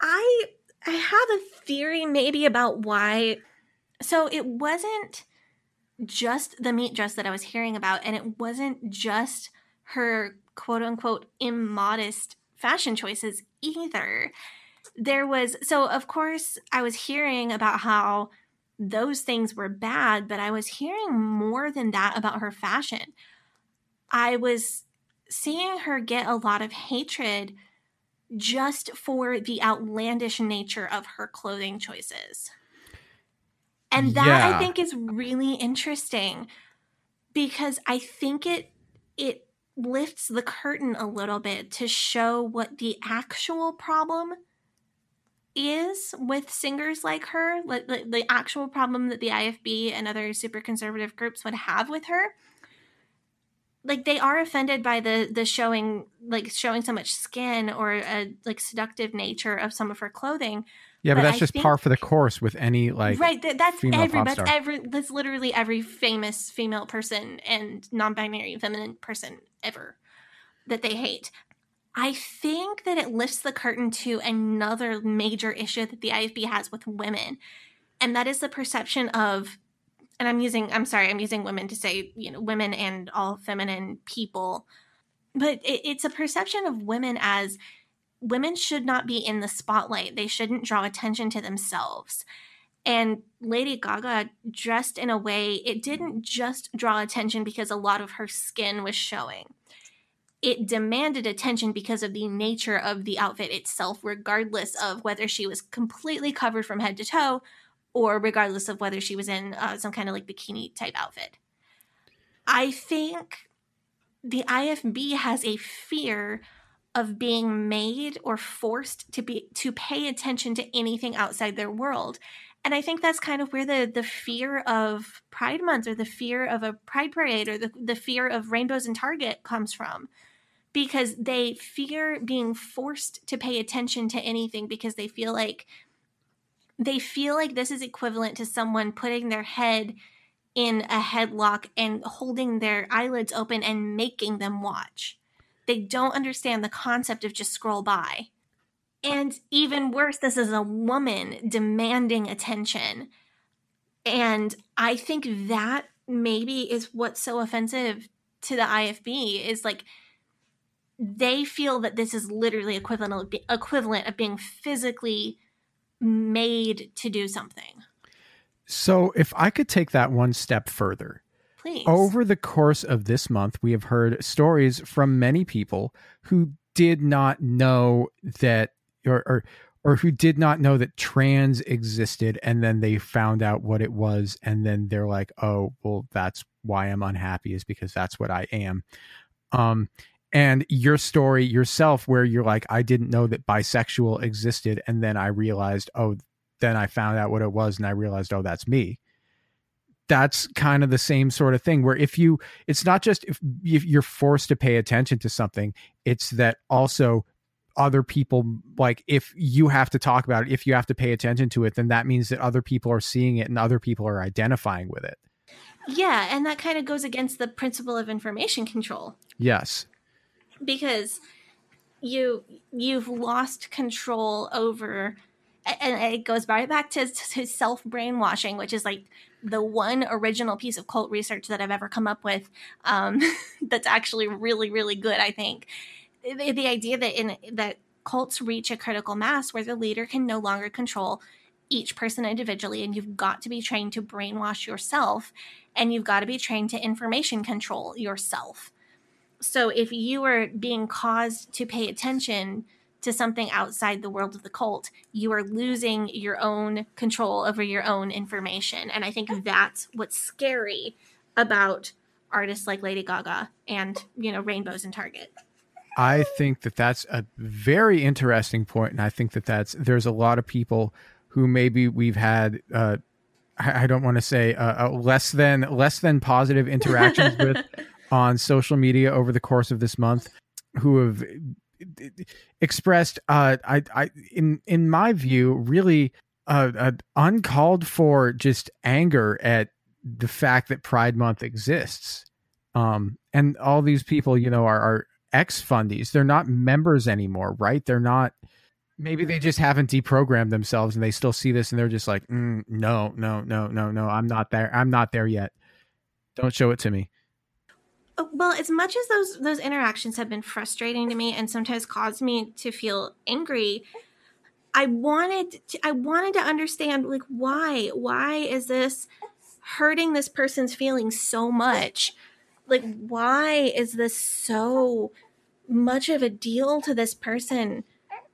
i i have a theory maybe about why so it wasn't just the meat dress that i was hearing about and it wasn't just her quote unquote immodest fashion choices either there was so of course i was hearing about how those things were bad, but I was hearing more than that about her fashion. I was seeing her get a lot of hatred just for the outlandish nature of her clothing choices. And that Yeah. I think is really interesting because I think it it lifts the curtain a little bit to show what the actual problem is with singers like her, like the, the actual problem that the IFB and other super conservative groups would have with her. Like they are offended by the the showing like showing so much skin or a like seductive nature of some of her clothing. yeah, but, but that's I just par for the course with any like. right, that, that's every pop that's star. every that's literally every famous female person and non-binary feminine person ever that they hate. I think that it lifts the curtain to another major issue that the IFB has with women, and that is the perception of, and I'm using, I'm sorry, I'm using women to say, you know, women and all feminine people, but it, it's a perception of women as women should not be in the spotlight. They shouldn't draw attention to themselves. And Lady Gaga dressed in a way, it didn't just draw attention because a lot of her skin was showing it demanded attention because of the nature of the outfit itself, regardless of whether she was completely covered from head to toe or regardless of whether she was in uh, some kind of like bikini type outfit. I think the IFB has a fear of being made or forced to be to pay attention to anything outside their world. And I think that's kind of where the the fear of Pride Month or the fear of a Pride Parade or the, the fear of rainbows and Target comes from because they fear being forced to pay attention to anything because they feel like they feel like this is equivalent to someone putting their head in a headlock and holding their eyelids open and making them watch. They don't understand the concept of just scroll by. And even worse, this is a woman demanding attention. And I think that maybe is what's so offensive to the IFB is like they feel that this is literally equivalent of, equivalent of being physically made to do something. So, if I could take that one step further, Please. over the course of this month, we have heard stories from many people who did not know that, or, or, or who did not know that trans existed, and then they found out what it was, and then they're like, "Oh, well, that's why I'm unhappy is because that's what I am." Um, and your story yourself, where you're like, "I didn't know that bisexual existed," and then I realized, oh, then I found out what it was, and I realized, oh, that's me. That's kind of the same sort of thing where if you it's not just if, if you're forced to pay attention to something it's that also other people like if you have to talk about it if you have to pay attention to it then that means that other people are seeing it and other people are identifying with it. Yeah, and that kind of goes against the principle of information control. Yes. Because you you've lost control over and it goes right back to, to self brainwashing which is like the one original piece of cult research that i've ever come up with um, [laughs] that's actually really really good i think. The, the idea that in that cults reach a critical mass where the leader can no longer control each person individually and you've got to be trained to brainwash yourself and you've got to be trained to information control yourself so if you are being caused to pay attention to something outside the world of the cult, you are losing your own control over your own information. And I think that's what's scary about artists like Lady Gaga and, you know, Rainbows and Target. I think that that's a very interesting point, and I think that that's there's a lot of people who maybe we've had. Uh, I I don't want to say uh, uh, less than less than positive interactions with [laughs] on social media over the course of this month, who have expressed, uh, I, I, in in my view, really uh, uh, uncalled for just anger at the fact that Pride Month exists. Um, and all these people, you know, are, are ex fundies. They're not members anymore, right? They're not. Maybe they just haven't deprogrammed themselves, and they still see this, and they're just like, mm, "No, no, no, no, no. I'm not there. I'm not there yet. Don't show it to me." Oh, well as much as those those interactions have been frustrating to me and sometimes caused me to feel angry i wanted to, i wanted to understand like why why is this hurting this person's feelings so much? Like why is this so much of a deal to this person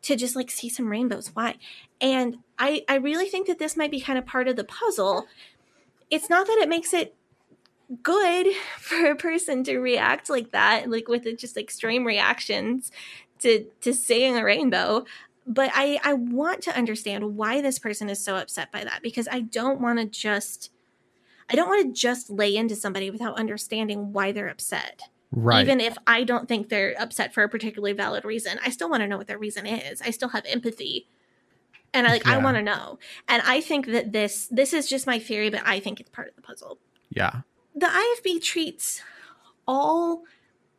to just like see some rainbows? Why? And i i really think that this might be kind of part of the puzzle. It's not that it makes it good [laughs] for a person to react like that, like with uh, just extreme reactions to to seeing a rainbow. But I I want to understand why this person is so upset by that because I don't want to just I don't want to just lay into somebody without understanding why they're upset. Right. Even if I don't think they're upset for a particularly valid reason, I still want to know what their reason is. I still have empathy. And I like I want to know. And I think that this this is just my theory, but I think it's part of the puzzle yeah. The IFB treats all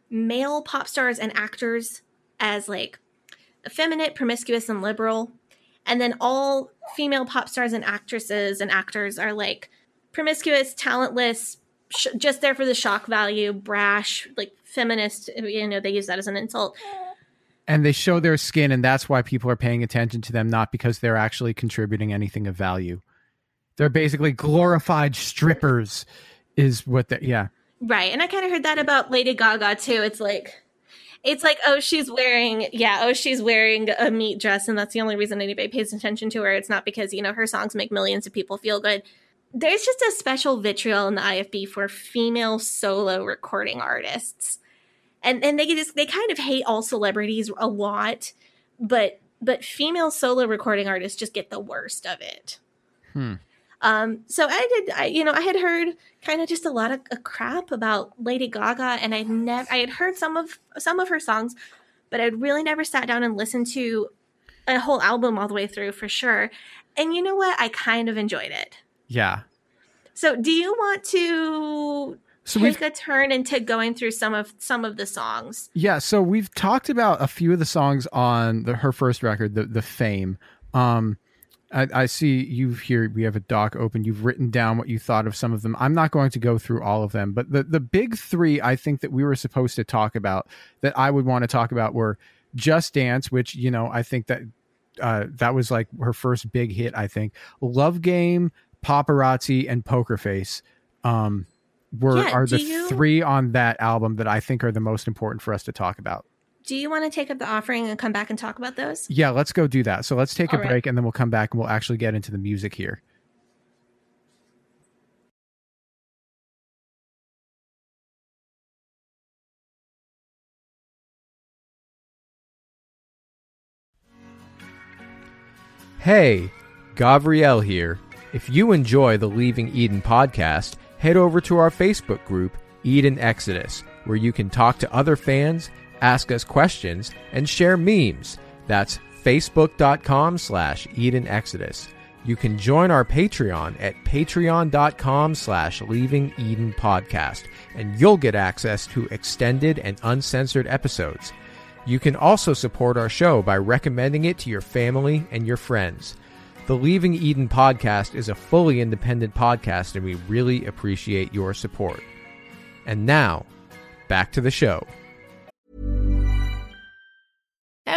male pop stars and actors as like effeminate, promiscuous, and liberal. And then all female pop stars and actresses and actors are like promiscuous, talentless, sh- just there for the shock value, brash, like feminist. You know, they use that as an insult. and they show their skin and that's why people are paying attention to them not because they're actually contributing anything of value they're basically glorified strippers is what they yeah Right. And I kind of heard that about Lady Gaga too. It's like it's like, oh, she's wearing yeah, oh, she's wearing a meat dress and that's the only reason anybody pays attention to her. It's not because, you know, her songs make millions of people feel good. There's just a special vitriol in the IFB for female solo recording artists. And and they just they kind of hate all celebrities a lot, but but female solo recording artists just get the worst of it. Hmm. Um, so I did, I, you know, I had heard kind of just a lot of, of crap about Lady Gaga, and I never, I had heard some of some of her songs, but I'd really never sat down and listened to a whole album all the way through for sure. And you know what? I kind of enjoyed it. yeah So, do you want to so take a turn into going through some of some of the songs? yeah so we've talked about a few of the songs on the, her first record the the fame um I, I see you here. We have a doc open. You've written down what you thought of some of them. I'm not going to go through all of them, but the the big three I think that we were supposed to talk about that I would want to talk about were Just Dance, which you know I think that uh, that was like her first big hit. I think Love Game, Paparazzi, and Poker Face um, were Yeah, are the you- three on that album that I think are the most important for us to talk about. Do you want to take up the offering and come back and talk about those? Yeah, let's go do that. So let's take a All right. break and then we'll come back and we'll actually get into the music here. Hey, Gavriel here. If you enjoy the Leaving Eden podcast, head over to our Facebook group, Eden Exodus, where you can talk to other fans, ask us questions, and share memes. That's facebook.com slash Eden Exodus. you can join our Patreon at patreon.com slash leaving Eden podcast, and you'll get access to extended and uncensored episodes. You can also support our show by recommending it to your family and your friends. The Leaving Eden podcast is a fully independent podcast, and we really appreciate your support. And now, back to the show.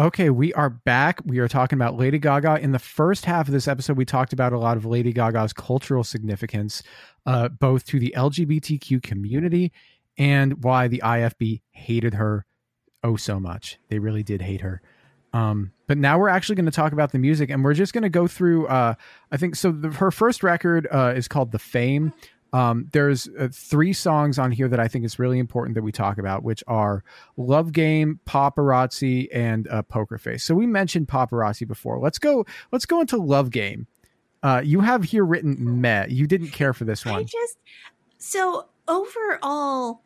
Okay, we are back. We are talking about Lady Gaga. In the first half of this episode, we talked about a lot of Lady Gaga's cultural significance, uh, both to the LGBTQ community and why the IFB hated her oh so much. They really did hate her. Um, but now we're actually going to talk about the music, and we're just going to go through. Uh, I think so. The, her first record uh, is called "The Fame." Um, there's uh, three songs on here that I think is really important that we talk about, which are "Love Game," "Paparazzi," and uh, "Poker Face." So we mentioned "Paparazzi" before. Let's go. Let's go into "Love Game." Uh, you have here written "meh." You didn't care for this one. I just so overall,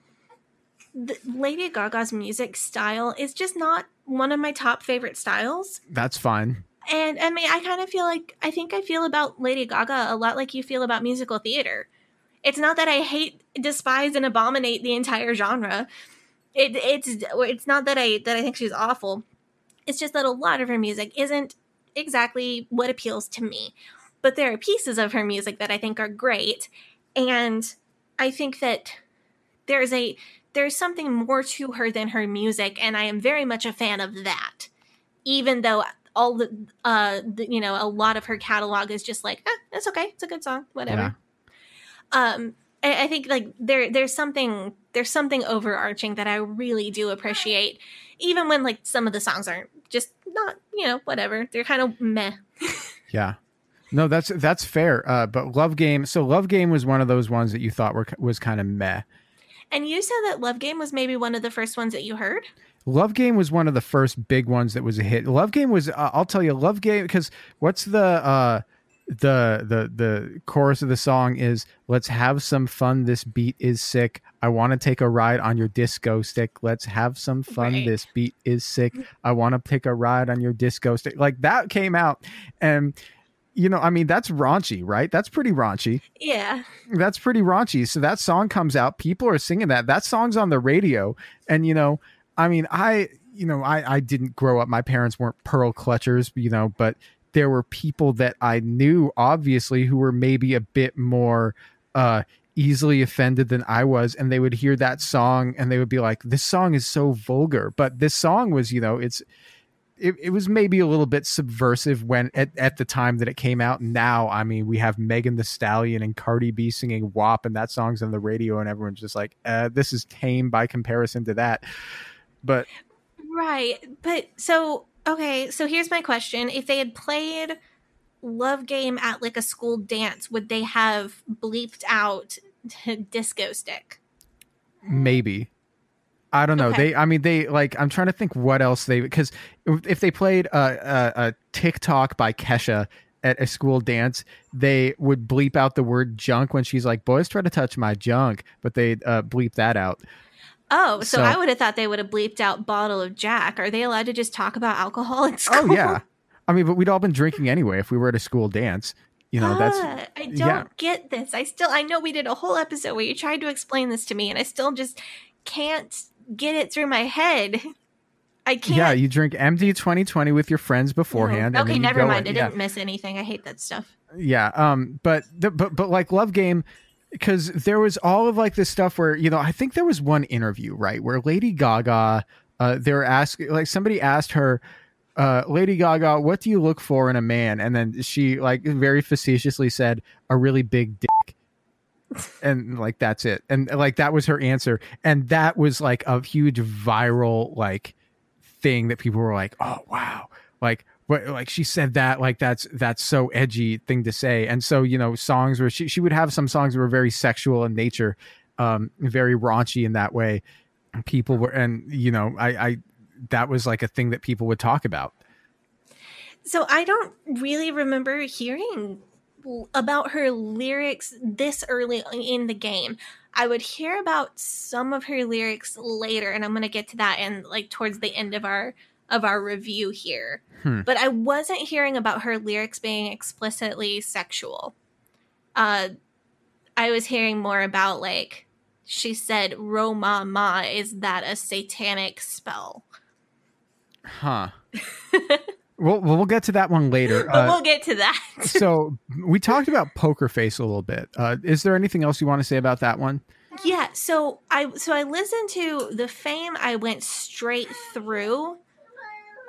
the Lady Gaga's music style is just not one of my top favorite styles. That's fine. And I mean, I kind of feel like I think I feel about Lady Gaga a lot like you feel about musical theater. It's not that I hate, despise, and abominate the entire genre. It, it's it's not that I that I think she's awful. It's just that a lot of her music isn't exactly what appeals to me. But there are pieces of her music that I think are great, and I think that there's a there's something more to her than her music, and I am very much a fan of that. Even though all the, uh, the, you know, a lot of her catalog is just like, eh, it's okay, it's a good song, whatever. Um, I, I think like there there's something there's something overarching that I really do appreciate, even when like some of the songs aren't just not you know whatever they're kind of meh. [laughs] yeah. No, that's that's fair. Uh, but Love Game, so Love Game was one of those ones that you thought were was kind of meh. And you said that Love Game was maybe one of the first ones that you heard. Love Game was one of the first big ones that was a hit. Love Game was, uh, I'll tell you, Love Game because what's the uh, the the the chorus of the song is let's have some fun this beat is sick i want to take a ride on your disco stick let's have some fun right. this beat is sick i want to take a ride on your disco stick like that came out and you know, I mean, that's raunchy, right? That's pretty raunchy. Yeah. That's pretty raunchy. So that song comes out, people are singing that. That song's on the radio. And, you know, I mean, I, you know, I, I didn't grow up, my parents weren't pearl clutchers, you know, but there were people that I knew, obviously, who were maybe a bit more, uh, easily offended than I was and they would hear that song and they would be like this song is so vulgar but this song was you know it's it, it was maybe a little bit subversive when at, at the time that it came out. Now, I mean, we have Megan Thee Stallion and Cardi B singing WAP, and that song's on the radio, and everyone's just like, uh, this is tame by comparison to that. But right, but so okay, so here's my question: If they had played Love Game at like a school dance, would they have bleeped out [laughs] disco stick? Maybe. I don't know. Okay. They, I mean, they like. I'm trying to think what else they because if they played a, a, a TikTok by Kesha at a school dance, they would bleep out the word junk when she's like, "Boys try to touch my junk," but they uh, bleep that out. Oh, so, so I would have thought they would have bleeped out bottle of Jack. Are they allowed to just talk about alcohol at [laughs] school? Oh yeah. I mean, but we'd all been drinking anyway if we were at a school dance. You know, that's ah, I don't yeah. get this. I still I know we did a whole episode where you tried to explain this to me and I still just can't get it through my head. [laughs] I can't. Yeah, you drink MD 2020 with your friends beforehand. and Okay, never mind. I and- yeah. didn't miss anything. I hate that stuff. Yeah, um, but the, but but like Love Game, because there was all of like this stuff where you know I think there was one interview right where Lady Gaga, uh, they were asking like somebody asked her, uh, Lady Gaga, what do you look for in a man? And then she like very facetiously said a really big dick. And like that's it, and like that was her answer, and that was like a huge viral like thing that people were like, "Oh wow!" Like, but like she said that, like that's that's so edgy thing to say. And so you know, songs where she she would have some songs that were very sexual in nature, um, very raunchy in that way. People were, and you know, I I that was like a thing that people would talk about. So I don't really remember hearing about her lyrics this early in the game. I would hear about some of her lyrics later, and I'm going to get to that in like towards the end of our of our review here. Hmm. But I wasn't hearing about her lyrics being explicitly sexual. Uh, I was hearing more about like she said "Roma ma" is that a satanic spell? Huh. [laughs] we'll we'll get to that one later. [laughs] But Uh, we'll get to that. [laughs] so we talked about Poker Face a little bit. Uh, is there anything else you want to say about that one? Yeah, so I so I listened to the Fame. I went straight through.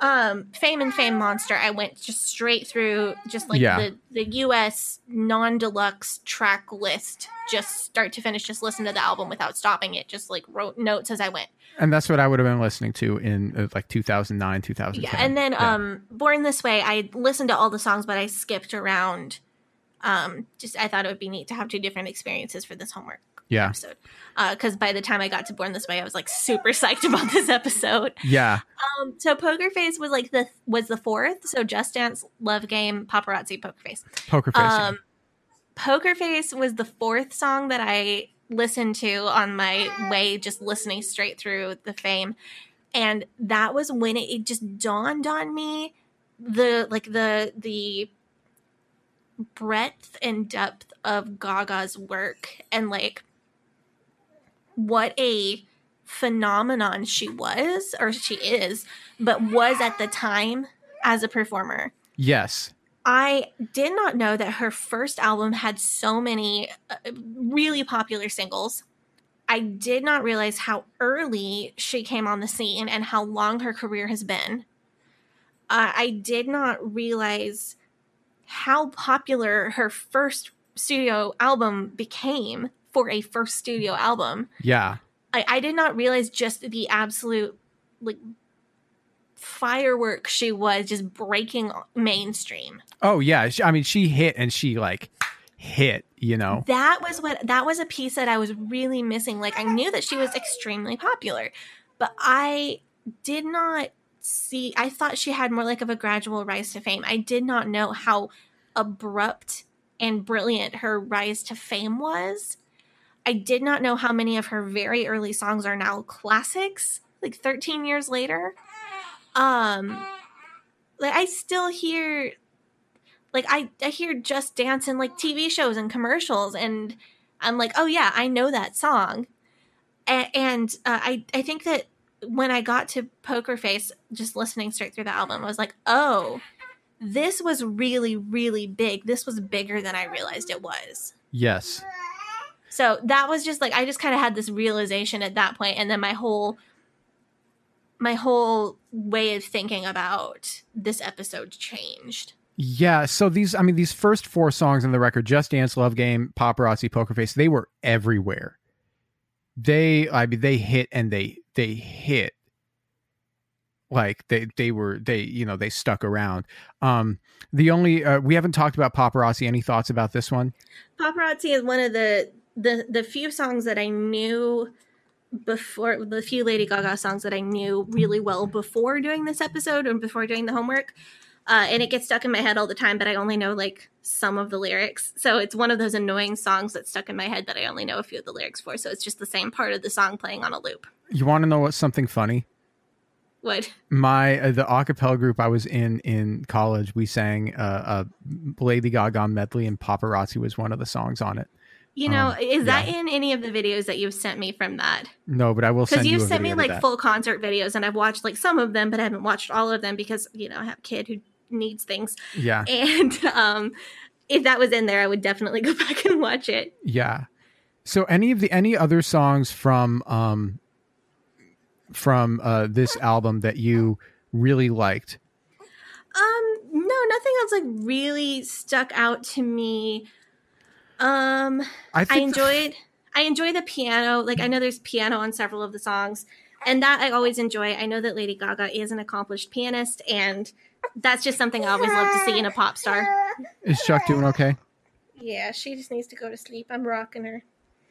Um, Fame and Fame Monster. I went just straight through, just like Yeah. the the U.S. non deluxe track list, just start to finish. Just listen to the album without stopping it. Just like wrote notes as I went. And that's what I would have been listening to in uh, like 2009, 2010. Yeah, and then Yeah. um, Born This Way. I listened to all the songs, but I skipped around. Um, just I thought it would be neat to have two different experiences for this homework yeah, episode. Because by the time I got to Born This Way, I was like super psyched about this episode. yeah, Um, so Poker Face was like the was the fourth. So Just Dance, Love Game, Paparazzi, Poker Face. Poker Face. yeah. Um, Poker Face was the fourth song that I listened to on my way, just listening straight through the Fame, and that was when it, it just dawned on me the like the the breadth and depth of Gaga's work and like what a phenomenon she was or she is but was at the time as a performer yes, I did not know that her first album had so many uh, really popular singles. I did not realize how early she came on the scene and how long her career has been. Uh, I did not realize how popular her first studio album became for a first studio album. yeah, I, I did not realize just the absolute like firework she was just breaking mainstream. oh yeah. I mean, she hit and she like hit. You know, That was what that was a piece that I was really missing. Like I knew that she was extremely popular, but I did not see I thought she had more like of a gradual rise to fame. I did not know how abrupt and brilliant her rise to fame was. I did not know how many of her very early songs are now classics, like 13 years later. Um like I still hear like I, I hear just dance in like tv shows and commercials and i'm like oh yeah i know that song. A- and uh, I, I think that when i got to poker face just listening straight through the album i was like oh this was really really big. This was bigger than i realized it was. Yes, so that was just like I just kind of had this realization at that point, and then my whole my whole way of thinking about this episode changed. yeah. So these, I mean, these first four songs on the record, "Just Dance," "Love Game," "Paparazzi," "Poker Face," they were everywhere. They, I mean, they hit and they they hit like they they were they you know they stuck around um the only uh, we haven't talked about paparazzi any thoughts about this one Paparazzi is one of the the the few songs that I knew before the few Lady Gaga songs that I knew really well before doing this episode and before doing the homework. Uh, and it gets stuck in my head all the time, but I only know like some of the lyrics. So it's one of those annoying songs that's stuck in my head that I only know a few of the lyrics for. So it's just the same part of the song playing on a loop. you want to know what's something funny What? my uh, the acapella group I was in in college, we sang uh, a Lady Gaga medley, and "Paparazzi" was one of the songs on it. You know, Um, is that yeah. in any of the videos that you've sent me from that? No, but I will send Because you you've a sent me like full concert videos, and I've watched like some of them, but I haven't watched all of them because you know I have a kid who needs things. Yeah. [laughs] And um, if that was in there, I would definitely [laughs] go back and watch it. Yeah. So any of the any other songs from um from uh this album that you really liked? Um, no, nothing else like really stuck out to me. Um, I I, enjoyed I enjoy the piano. Like I know there's piano on several of the songs, and that I always enjoy. I know that Lady Gaga is an accomplished pianist, and that's just something I always love to see in a pop star. Is Chuck doing okay? Yeah, she just needs to go to sleep. I'm rocking her.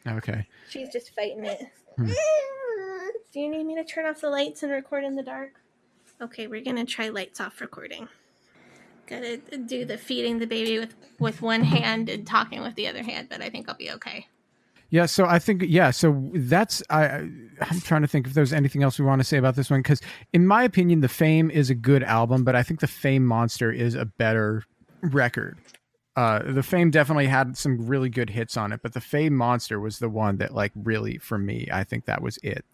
Okay. She's just fighting it. Hmm. Do you need me to turn off the lights and record in the dark? Okay, we're gonna try lights off recording. Gotta do the feeding the baby with with one hand and talking with the other hand, but I think I'll be okay. Yeah, so I think yeah, so that's I I'm trying to think if there's anything else we want to say about this one cuz in my opinion the Fame is a good album, but I think the Fame Monster is a better record. Uh the Fame definitely had some really good hits on it, but the Fame Monster was the one that like really for me, I think that was it.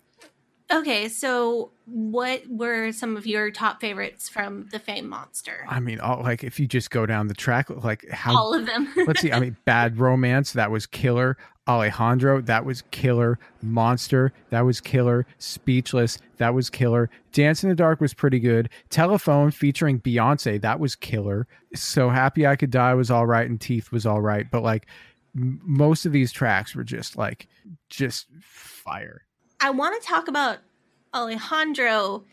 Okay, so what were some of your top favorites from the Fame Monster? I mean, all, like if you just go down the track like how All of them. let's see. I mean, [laughs] Bad Romance, that was killer. Alejandro, that was killer. Monster, that was killer. Speechless, that was killer. Dance in the Dark was pretty good. Telephone featuring Beyonce, that was killer. So Happy I Could Die was all right, and Teeth was all right. But like m- most of these tracks were just like, just fire. I want to talk about Alejandro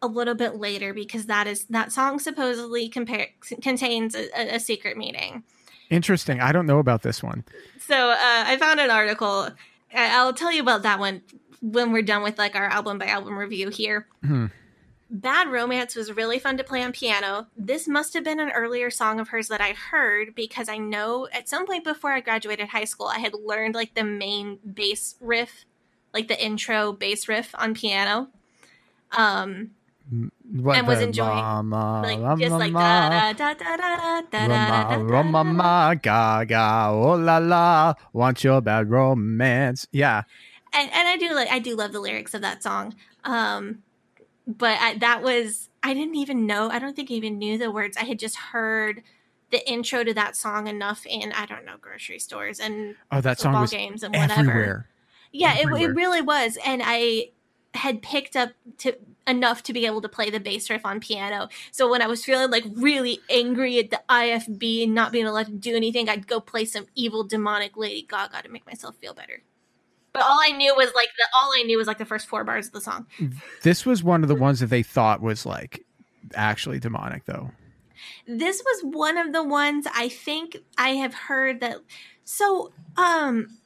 a little bit later because that is that song supposedly compare, contains a, a- secret meaning. Interesting. I don't know about this one. So uh, I found an article. I'll tell you about that one when we're done with like our album by album review here. Hmm. Bad Romance was really fun to play on piano. This must have been an earlier song of hers that I heard because I know at some point before I graduated high school, I had learned like the main bass riff, like the intro bass riff on piano. Um, mm, what and was enjoying mama, like mama, just like da da da da da da da mama gaga oh la la. Want your bad romance. Yeah. And and I do like I do love the lyrics of that song. Um but I, that was I didn't even know I don't think I even knew the words. I had just heard the intro to that song enough in I don't know grocery stores and oh that song was games and whatever. everywhere. Yeah, it, it really was, and I had picked up to enough to be able to play the bass riff on piano. So when I was feeling like really angry at the IFB and not being allowed to do anything, I'd go play some evil demonic Lady Gaga to make myself feel better. But all I knew was like the all I knew was like the first four bars of the song. This was one of the ones that they thought was like actually demonic, though. This was one of the ones I think I have heard that so um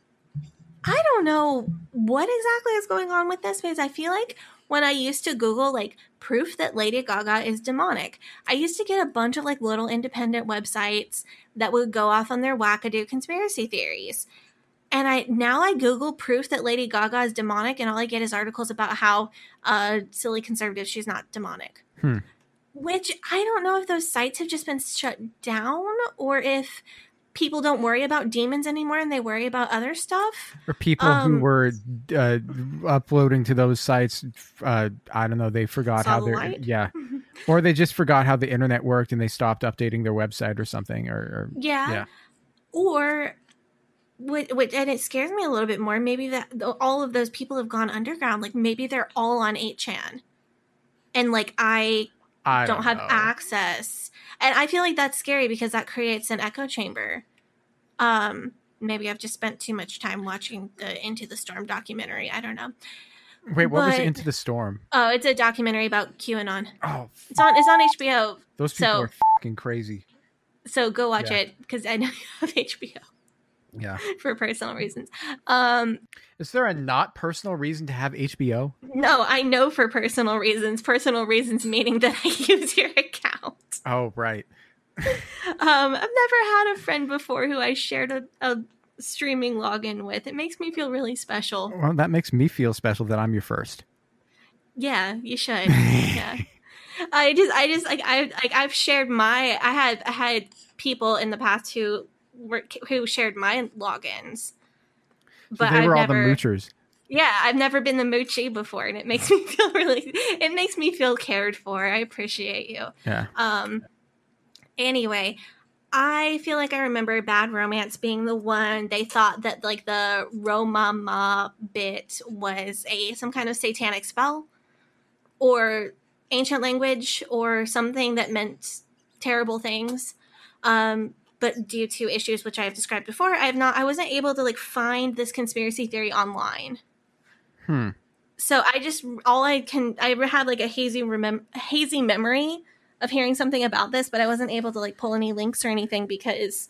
I don't know what exactly is going on with this because I feel like when I used to Google like proof that Lady Gaga is demonic, I used to get a bunch of like little independent websites that would go off on their wackadoo conspiracy theories. And I now I Google proof that Lady Gaga is demonic, and all I get is articles about how uh, silly conservative she's not demonic. Hmm. Which I don't know if those sites have just been shut down or if people don't worry about demons anymore and they worry about other stuff. Or people who Um, were uh, uploading to those sites, uh, I don't know, they forgot how they're, light? yeah. [laughs] or they just forgot how the internet worked and they stopped updating their website or something. Or, or Yeah. yeah. Or which and it scares me a little bit more. Maybe that all of those people have gone underground. Like maybe they're all on 8chan. And like I I don't, don't have know. access. And I feel like that's scary because that creates an echo chamber. Um maybe I've just spent too much time watching the Into the Storm documentary. I don't know. Wait, what was but- Into the Storm? Oh, it's a documentary about QAnon. Oh, It's on it's on HBO. those people so are fucking crazy. so go watch Yeah. it because I know [laughs] you have HBO Yeah. [laughs] for personal reasons. Um Is there a not personal reason to have HBO? No, I know for personal reasons. Personal reasons meaning that I [laughs] use your account. Oh, right. [laughs] Um, I've never had a friend before who I shared a, a streaming login with. It makes me feel really special. Well, that makes me feel special that I'm your first. Yeah, you should. yeah. I just, I just like I like I've shared my. I had I had people in the past who were who shared my logins, but they I've were all never, the moochers. Yeah, I've never been the moochie before, and it makes me [laughs] feel really. It makes me feel cared for. I appreciate you. Yeah. Um. Anyway, I feel like I remember Bad Romance being the one they thought that like the Romama bit was a some kind of satanic spell or ancient language or something that meant terrible things. Um, but due to issues which I have described before, I have not I wasn't able to like find this conspiracy theory online. Hmm. So I just all I can I had like a hazy remem- hazy memory of hearing something about this, but I wasn't able to like pull any links or anything because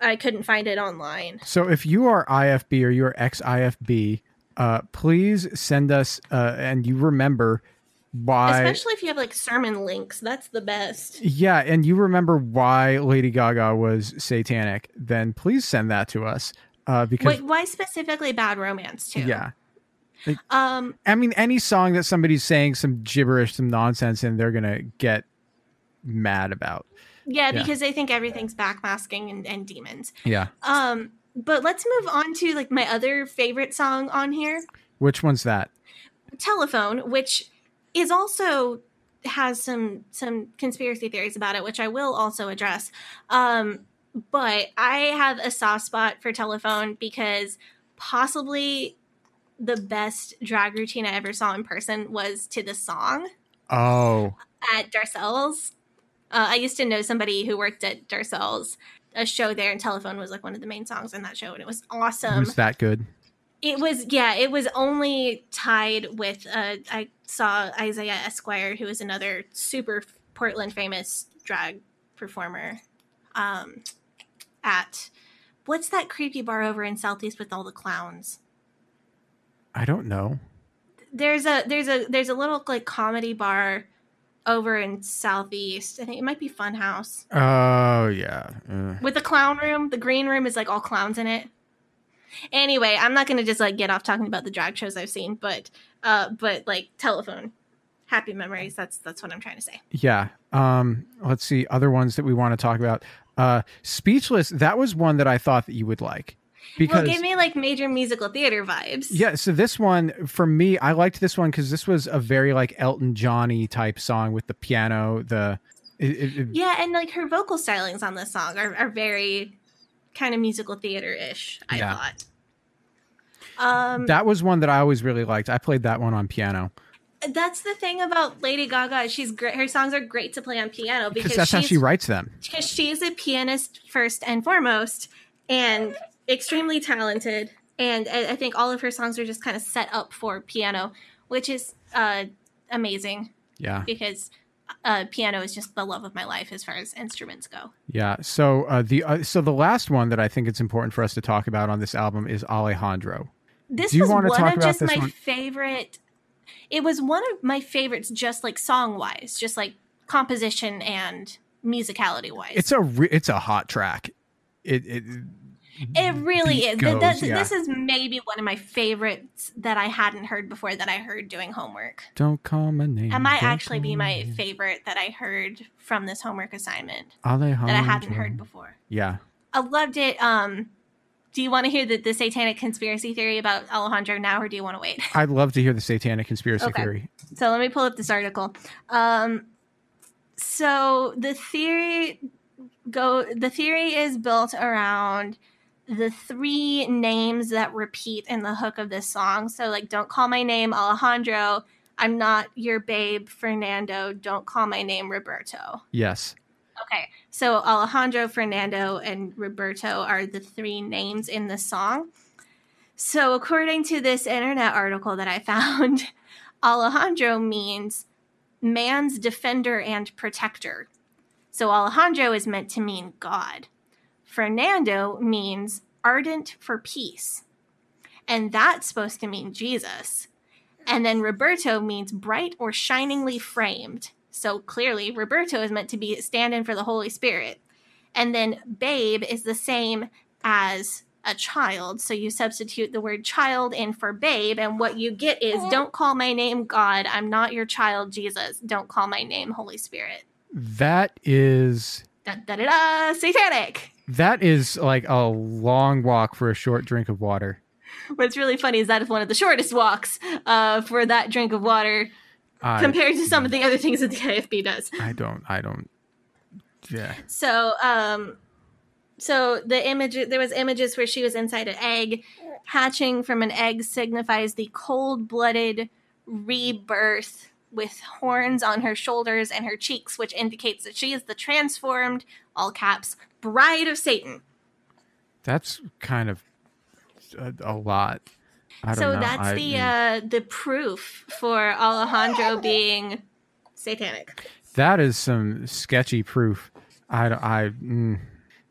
I couldn't find it online. So if you are IFB or you're ex IFB, uh, please send us uh, and you remember why. Especially if you have like sermon links, that's the best. yeah, and you remember why Lady Gaga was satanic, then please send that to us. Uh, because Wait, why specifically Bad Romance too? yeah, Um, I mean, any song that somebody's saying some gibberish, some nonsense, and they're gonna get mad about. yeah, Yeah. because they think everything's backmasking and, and demons. Yeah. Um, but let's move on to like my other favorite song on here, Which one's that? Telephone, which is also has some some conspiracy theories about it, which I will also address. Um, but I have a soft spot for Telephone because possibly the best drag routine I ever saw in person was to the song Oh, at Darcelle's. Uh, I used to know somebody who worked at Darcelle's. A show there, and Telephone was like one of the main songs in that show, and it was awesome. It was that good? It was, yeah, it was only tied with. Uh, I saw Isaiah Esquire, who is another super Portland famous drag performer, um, at what's that creepy bar over in Southeast with all the clowns? I don't know. There's a there's a there's a little like comedy bar over in Southeast. I think it might be Funhouse Oh yeah. Uh, with the clown room. The green room is like all clowns in it. Anyway, I'm not gonna just like get off talking about the drag shows I've seen, but uh, but like telephone, happy memories. That's that's what I'm trying to say. yeah. Um. Let's see other ones that we want to talk about. Uh, Speechless. That was one that I thought that you would like because well, give me like major musical theater vibes. Yeah, so this one for me, I liked this one because this was a very like Elton Johnny type song with the piano. The it, it- it- Yeah, and like her vocal stylings on this song are, are very kind of musical theater ish. I Yeah. thought. Um, that was one that I always really liked. I played that one on piano that's the thing about Lady Gaga. She's great. Her songs are great to play on piano because that's how she writes them. Because she's a pianist first and foremost, and extremely talented. And I, I think all of her songs are just kind of set up for piano, which is uh, amazing Yeah, because uh, piano is just the love of my life as far as instruments go. yeah. So uh, the uh, so the last one that I think it's important for us to talk about on this album is Alejandro. This was one of just my one? favorite. It was one of my favorites, just like song wise, just like composition and musicality wise. It's a re- it's a hot track. It it It really is. Goes, that- yeah. This is maybe one of my favorites that I hadn't heard before that I heard doing homework. don't call my name. It might actually be my my favorite that I heard from this homework assignment Alejandro. that I hadn't heard before. Yeah. I loved it. Um, do you want to hear the, the satanic conspiracy theory about Alejandro now, or do you want to wait? I'd love to hear the satanic conspiracy Okay. theory. So let me pull up this article. Um, so the theory go the theory is built around the three names that repeat in the hook of this song. So like, don't call my name Alejandro. I'm not your babe, Fernando. Don't call my name Roberto. Yes. Okay, so Alejandro, Fernando, and Roberto are the three names in the song. So, according to this internet article that I [laughs] found, Alejandro means man's defender and protector. So, Alejandro is meant to mean God. Fernando means ardent for peace. And that's supposed to mean Jesus. And then Roberto means bright or shiningly framed. So clearly, Roberto is meant to be stand in for the Holy Spirit. And then babe is the same as a child. So you substitute the word child in for babe. And what you get is don't call my name God. I'm not your child, Jesus. Don't call my name Holy Spirit. That is Da da da da, satanic. that is like a long walk for a short drink of water. What's really funny is that is one of the shortest walks uh, for that drink of water I, compared to some of the other things that the IFB does. I don't. I don't. Yeah. So, um, so the image there was images where she was inside an egg. Hatching from an egg signifies the cold-blooded rebirth with horns on her shoulders and her cheeks, which indicates that she is the transformed, all caps, bride of Satan. That's kind of a, a lot. I don't So know. that's I- the uh, the proof for Alejandro [laughs] being satanic. that is some sketchy proof. I. don't- I. Mm,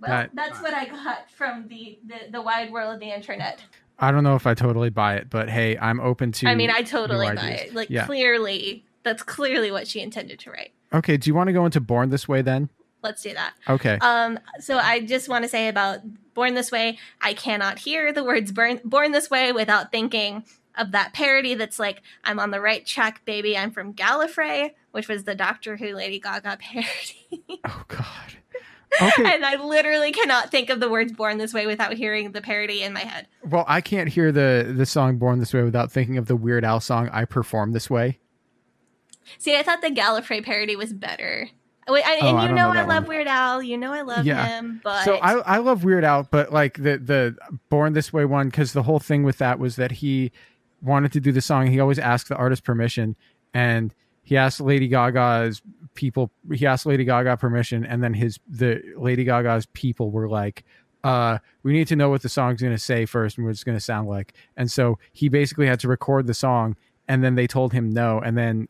Well, that, that's what I got from the, the the wide world of the internet. I don't know if I totally buy it, but hey, I'm open to. I mean, I totally buy it. Like yeah. clearly, that's clearly what she intended to write. Okay. Do you want to go into Born This Way then? Let's do that. Okay. Um, so I just want to say about Born This Way, I cannot hear the words burn, Born This Way without thinking of that parody that's like, I'm on the right track, baby. I'm from Gallifrey, which was the Doctor Who Lady Gaga [laughs] parody. oh God. Okay. and I literally cannot think of the words Born This Way without hearing the parody in my head. Well, I can't hear the the song "Born This Way" without thinking of the Weird Al song "I Perform This Way." See, I thought the Gallifrey parody was better. Wait, I, Oh, and I you know, know I love one. Weird Al. You know I love Yeah. him, but So I I love Weird Al, but like the the Born This Way one because the whole thing with that was that he wanted to do the song. He always asked the artist permission, and he asked Lady Gaga's people. He asked Lady Gaga permission, and then his the Lady Gaga's people were like. Uh, we need to know what the song's going to say first and what it's going to sound like. And so he basically had to record the song, and then they told him no, and then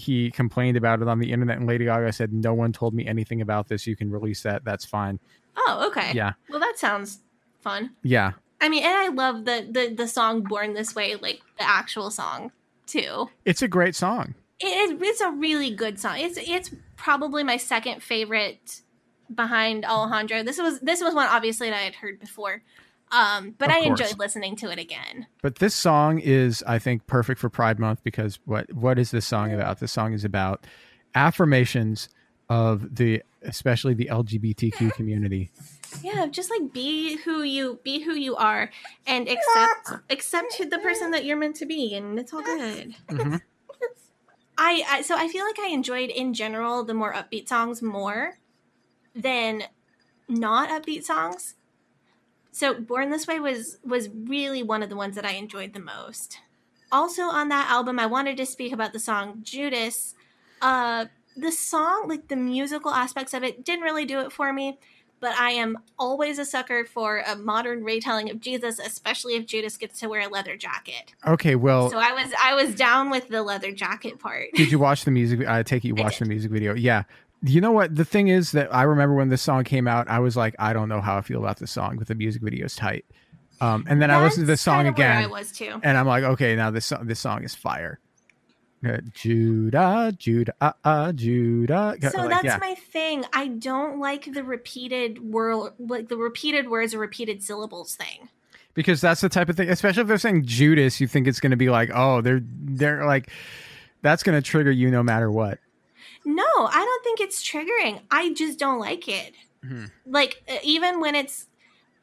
he complained about it on the internet. And Lady Gaga said, "No one told me anything about this. You can release that. That's fine." oh, okay. Yeah. Well, that sounds fun. Yeah, I mean, and I love the the the song "Born This Way," like the actual song too. it's a great song. It, it's a really good song. It's it's probably my second favorite behind Alejandro. This was this was one obviously that I had heard before, um, but Of I course. enjoyed listening to it again. But this song is, I think, perfect for Pride Month because what what is this song about? This song is about affirmations of the, especially the LGBTQ community. Yeah, just like be who you be who you are, and accept accept the person that you're meant to be, and it's all good. Mhm. [laughs] I, I so I feel like I enjoyed in general the more upbeat songs more than not upbeat songs. So Born This Way was was really one of the ones that I enjoyed the most. Also on that album, I wanted to speak about the song Judas. Uh the song, like the musical aspects of it, didn't really do it for me. But I am always a sucker for a modern retelling of Jesus, especially if Judas gets to wear a leather jacket. Okay, well, So I was I was down with the leather jacket part. did you [laughs] watch the music? I take it you watched the music video. Yeah. You know what? The thing is that I remember when this song came out, I was like, I don't know how I feel about this song, but the music video is tight. Um, and then I listened to the song again. I was too. and I'm like, okay, now this song, this song is fire. Uh, Judah, Judah, uh, uh, Judah. So Like, that's yeah. my thing. I don't like the repeated word, like the repeated words or repeated syllables thing. because that's the type of thing. Especially if they're saying Judas, you think it's going to be like, oh, they're they're like, that's going to trigger you no matter what. No, I don't think it's triggering. I just don't like it. Hmm. Like even when it's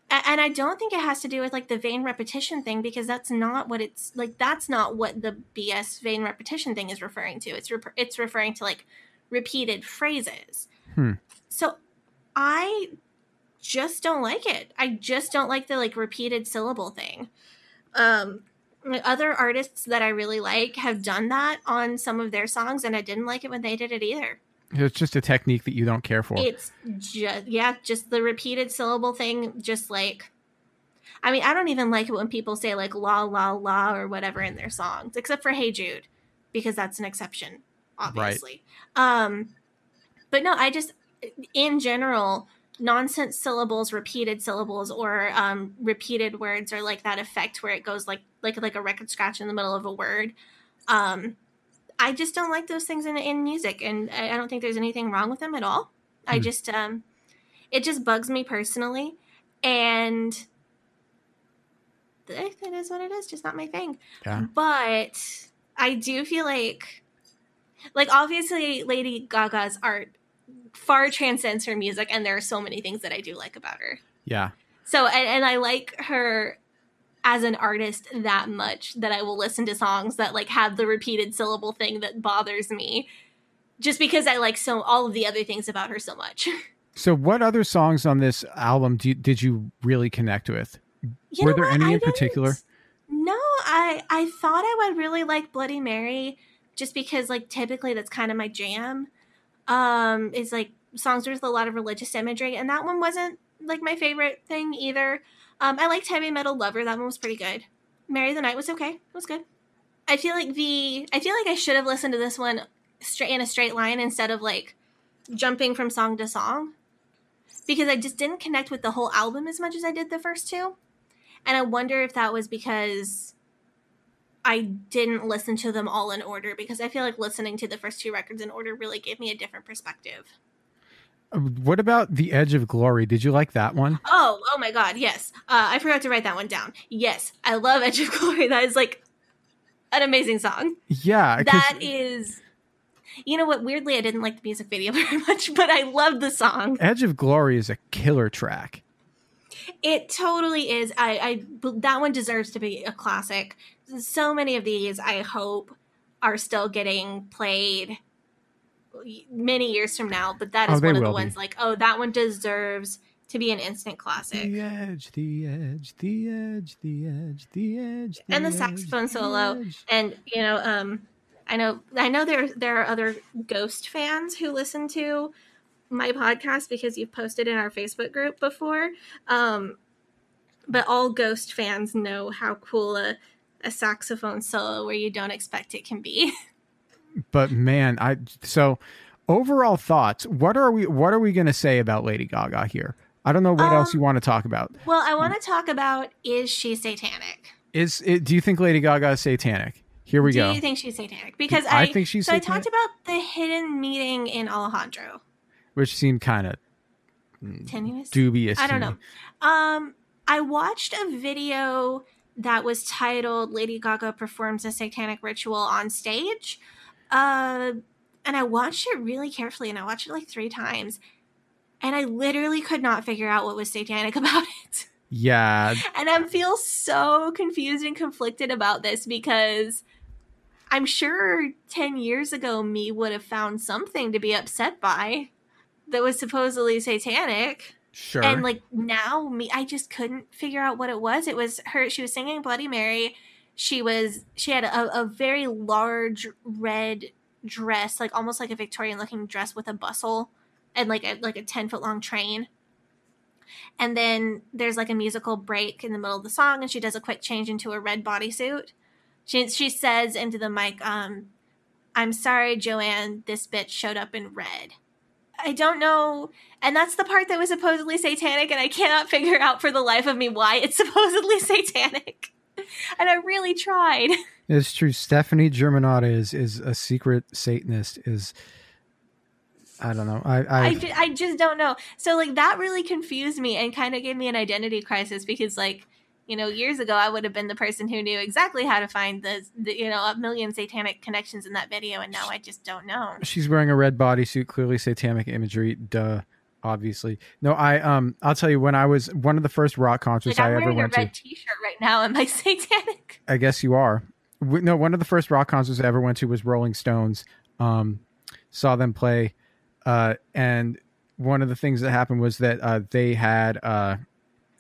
and I don't think it has to do with like the vain repetition thing because that's not what it's like that's not what the BS vain repetition thing is referring to. It's re- it's referring to like repeated phrases. Hmm. So I just don't like it. I just don't like the like repeated syllable thing. Um other artists that I really like have done that on some of their songs and I didn't like it when they did it either. It's just a technique that you don't care for. It's just yeah, just the repeated syllable thing just like I mean, I don't even like it when people say like la la la or whatever in their songs, except for Hey Jude, because that's an exception, obviously. Um but no, I just in general nonsense syllables repeated syllables or um repeated words or like that effect where it goes like like like a record scratch in the middle of a word um i just don't like those things in, in music and I, I don't think there's anything wrong with them at all i Hmm. just um it just bugs me personally and it it is what it is just not my thing Yeah. but i do feel like like obviously lady gaga's art far transcends her music and there are so many things that i do like about her Yeah. so and, and i like her as an artist that much that I will listen to songs that like have the repeated syllable thing that bothers me just because I like so all of the other things about her so much. [laughs] So, what other songs on this album do you, did you really connect with? You Were there what? any I in particular? No, I I thought I would really like Bloody Mary just because like typically that's kind of my jam. Um is like songs with a lot of religious imagery and that one wasn't like my favorite thing either. Um I liked Heavy Metal Lover, that one was pretty good. Marry the Night was okay. It was good. I feel like the I feel like I should have listened to this one straight in a straight line instead of like jumping from song to song because I just didn't connect with the whole album as much as I did the first two. And I wonder if that was because I didn't listen to them all in order because I feel like listening to the first two records in order really gave me a different perspective. Uh, What about The Edge of Glory? Did you like that one? Oh, oh my god, yes. Uh, I forgot to write that one down. Yes, I love Edge of [laughs] Glory. That is like an amazing song. Yeah. That is. You know what? Weirdly, I didn't like the music video [laughs] very much, but I loved the song. Edge of Glory is a killer track. It totally is. I, I that one deserves to be a classic. So many of these, I hope, are still getting played many years from now. But that Oh, is they one of the will be. ones like, oh, that one deserves to be an instant classic. The edge, the edge, the edge, the edge, the edge. and the edge, saxophone the solo edge. and you know um i know i know there there are other ghost fans who listen to my podcast because you've posted in our facebook group before um but all ghost fans know how cool a, a saxophone solo where you don't expect it can be [laughs] But man, I so overall thoughts. What are we? What are we going to say about Lady Gaga here? I don't know what else Um, you want to talk about. well i want to talk about is she satanic Is it? Do you think Lady Gaga is satanic? Here we do go. Do you think she's satanic because I i, think she's so i talked about the hidden meeting in alejandro Which seemed kind of tenuous dubious. I don't me. know. Um, I watched a video that was titled "Lady Gaga performs a satanic ritual on stage," uh, and I watched it really carefully, and I watched it like three times, and I literally could not figure out what was satanic [laughs] about it. Yeah, And I feel so confused and conflicted about this because I'm sure 10 years ago me would have found something to be upset by that was supposedly satanic. Sure. And like now me I just couldn't figure out what it was. It was her she was singing Bloody Mary. She was she had a, a very large red dress, like almost like a Victorian looking dress with a bustle and like a like a 10 foot long train. And then there's like a musical break in the middle of the song and she does a quick change into a red bodysuit. She she says into the mic, um, I'm sorry, Joanne, this bitch showed up in red. I don't know. And that's the part that was supposedly satanic, and I cannot [laughs] figure out for the life of me why it's supposedly [laughs] satanic. And I really tried. [laughs] It's true. Stefani Germanotta is is a secret Satanist. Is I don't know. I I, I, ju- I just don't know. So, like, that really confused me and kind of gave me an identity crisis because, like, you know, years ago, I would have been the person who knew exactly how to find the, the you know, a million satanic connections in that video, and now I just don't know. she's wearing a red bodysuit. Clearly satanic imagery. Duh. Obviously, no. I um. I'll tell you when I was one of the first rock concerts Like, I'm I ever wearing a went red to. t shirt right now. Am I [laughs] satanic? I guess you are. W- No, one of the first rock concerts I ever went to was Rolling Stones. Um, saw them play, uh, and one of the things that happened was that uh, they had uh,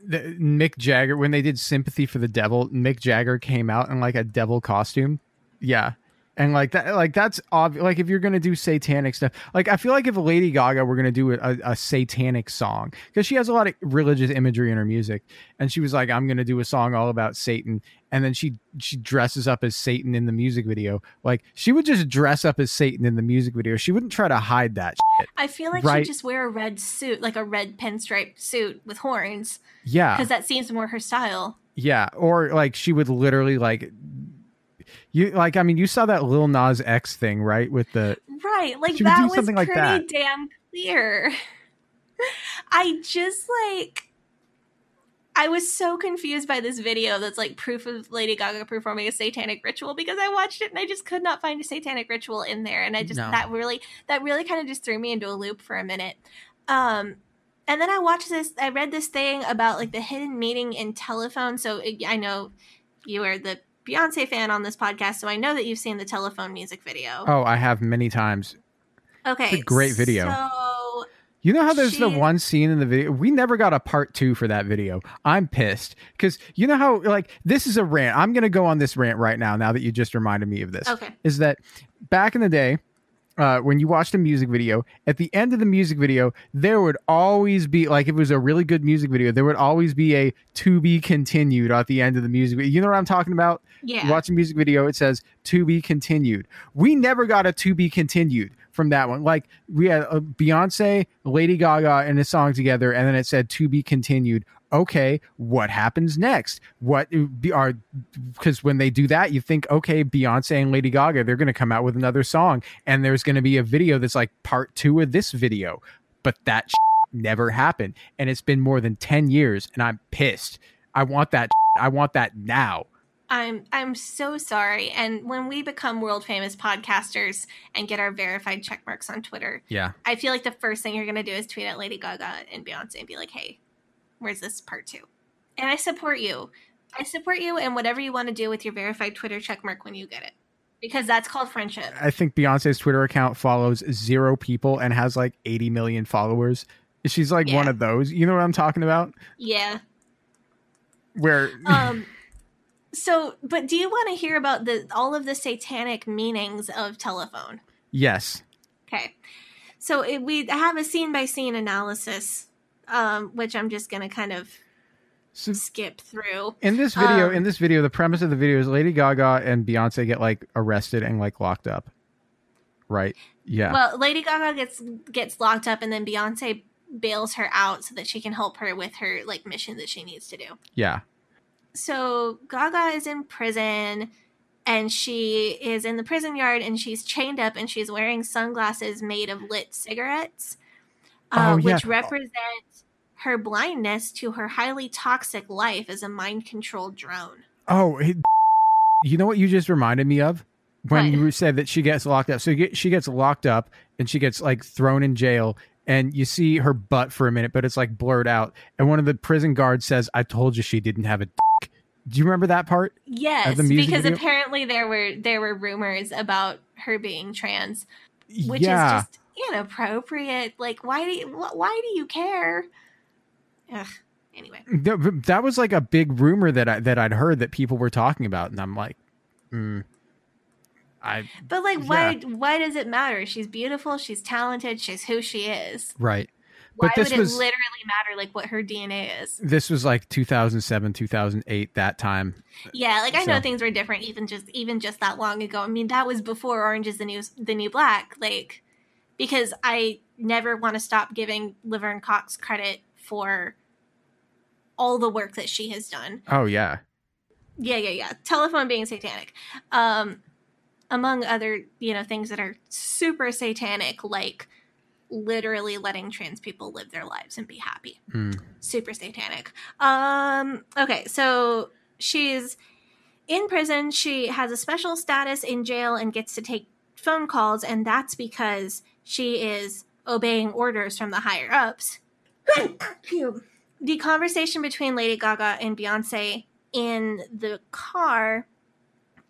the, Mick Jagger when they did "Sympathy for the Devil." Mick Jagger came out in like a devil costume. Yeah. And like that, like that's obvious. Like if you're gonna do satanic stuff, like I feel like if Lady Gaga were gonna do a, a satanic song, because she has a lot of religious imagery in her music, and she was like, "I'm gonna do a song all about Satan," and then she she dresses up as Satan in the music video. Like she would just dress up as Satan in the music video. She wouldn't try to hide that shit. I feel like Right. she'd just wear a red suit, like a red pinstripe suit with horns, Yeah, because that seems more her style. yeah, or like she would literally like you like. I mean, you saw that Lil Nas X thing, right? With the Right, like that was something like pretty that. damn clear. [laughs] I just like I was so confused by this video that's like proof of Lady Gaga performing a satanic ritual because I watched it and I just could not find a satanic ritual in there and I just No. that really that really kind of just threw me into a loop for a minute. Um and then I watched this. I read this thing about like the hidden meaning in telephone. So it, I know you are the Beyonce fan on this podcast, so I know that you've seen the telephone music video. Oh, I have many times. okay, it's a great video. So You know how there's the one scene in the video? We never got a part two for that video. I'm pissed because you know how like this is a rant. I'm gonna go on this rant right now. Now that you just reminded me of this, Okay. is that back in the day, uh, when you watched a music video, at the end of the music video, there would always be like if it was a really good music video, there would always be a to be continued at the end of the music video. You know what I'm talking about? Yeah. You watch a music video, it says to be continued. We never got a to be continued from that one. Like we had uh, Beyonce, Lady Gaga, and a song together, and then it said to be continued. Okay, what happens next? What uh, be- are because when they do that, you think, okay, Beyonce and Lady Gaga, they're going to come out with another song, and there's going to be a video that's like part two of this video, but that never happened, and it's been more than ten years, and I'm pissed. I want that. I want that now. I'm I'm so sorry. And when we become world famous podcasters and get our verified check marks on Twitter, Yeah. I feel like the first thing you're gonna do is tweet at Lady Gaga and Beyonce and be like, "Hey, where's this part two? And I support you. I support you and whatever you want to do with your verified Twitter check mark when you get it, because that's called friendship. I think Beyonce's Twitter account follows zero people and has like 80 million followers. She's like one of those. You know what I'm talking about? Yeah. Where [laughs] Um. So, but do you want to hear about the all of the satanic meanings of telephone? yes. Okay. So it, we have a scene by scene analysis, um, which I'm just going to kind of So skip through. in this video, Um, in this video, the premise of the video is Lady Gaga and Beyonce get like arrested and like locked up. Right? Yeah. Well, Lady Gaga gets gets locked up, and then Beyonce bails her out so that she can help her with her like mission that she needs to do. yeah. So Gaga is in prison. And she is in the prison yard and she's chained up and she's wearing sunglasses made of lit cigarettes, uh, Oh, yeah. which represent her blindness to her highly toxic life as a mind controlled drone. Oh, it- you know what you just reminded me of when What? you said that she gets locked up. So get, she gets locked up and she gets like thrown in jail, and you see her butt for a minute, but it's like blurred out. And one of the prison guards says, "I told you she didn't have a." Dick. Do you remember that part? Yes, because video? apparently there were there were rumors about her being trans, which yeah. is just inappropriate. Like, why do you why do you care? Ugh. Anyway, Th- that was like a big rumor that I that I'd heard that people were talking about, and I'm like, mm, I but like, why Yeah. why does it matter? She's beautiful. She's talented. She's who she is. right. Why But this would was it literally matter? Like what her DNA is? this was like 2007, 2008, that time. Yeah, like I know things were different even just even just that long ago. I mean, that was before Orange is the New the New Black. Like because I never want to stop giving Laverne Cox credit for all the work that she has done. Oh yeah, Yeah, yeah, yeah. Telephone being satanic. Um among other, you know, things that are super satanic like literally letting trans people live their lives and be happy Mm. super satanic. Um okay, so she's in prison. She has a special status in jail and gets to take phone calls and that's because she is obeying orders from the higher ups. The conversation between Lady Gaga and Beyonce in the car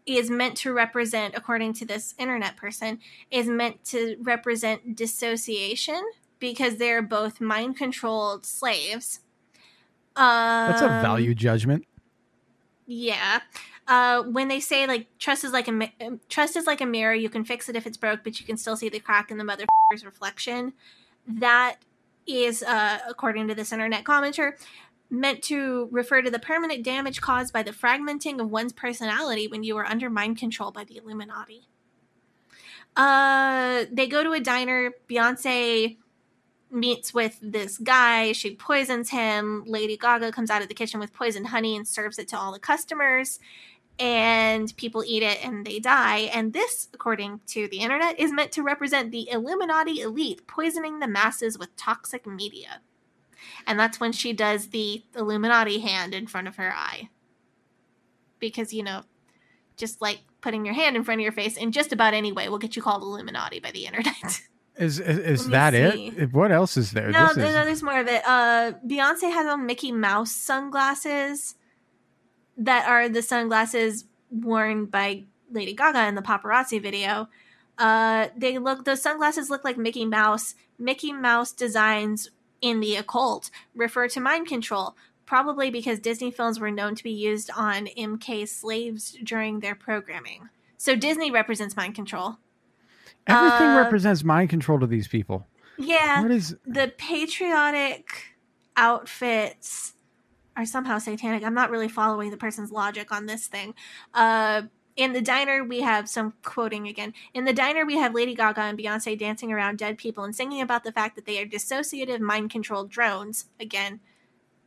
is meant to represent according to this internet person is meant to represent dissociation because they're both mind controlled slaves. Um, that's a value judgment. Yeah. Uh, when they say like trust is like a mi- um, trust is like a mirror, you can fix it if it's broke, but you can still see the crack in the motherfucker's reflection. That is, uh, according to this internet commenter, meant to refer to the permanent damage caused by the fragmenting of one's personality when you are under mind control by the Illuminati. Uh, they go to a diner. Beyonce meets with this guy. She poisons him. Lady Gaga comes out of the kitchen with poisoned honey and serves it to all the customers. And people eat it and they die. And this, according to the internet, is meant to represent the Illuminati elite poisoning the masses with toxic media. And that's when she does the Illuminati hand in front of her eye. Because, you know, just like putting your hand in front of your face in just about any way will get you called Illuminati by the internet. [laughs] Is is, is that see. it? What else is there? No, This no, is- no, there's more of it. Uh, Beyonce has on Mickey Mouse sunglasses that are the sunglasses worn by Lady Gaga in the paparazzi video. Uh, they look those sunglasses look like Mickey Mouse. Mickey Mouse designs in the occult refer to mind control, probably because Disney films were known to be used on MK slaves during their programming. So Disney represents mind control. Everything uh, represents mind control to these people. Yeah. What is the patriotic outfits are somehow satanic. I'm not really following the person's logic on this thing. Uh in the diner, we have some quoting again. In the diner, we have Lady Gaga and Beyonce dancing around dead people and singing about the fact that they are dissociative, mind controlled drones. Again,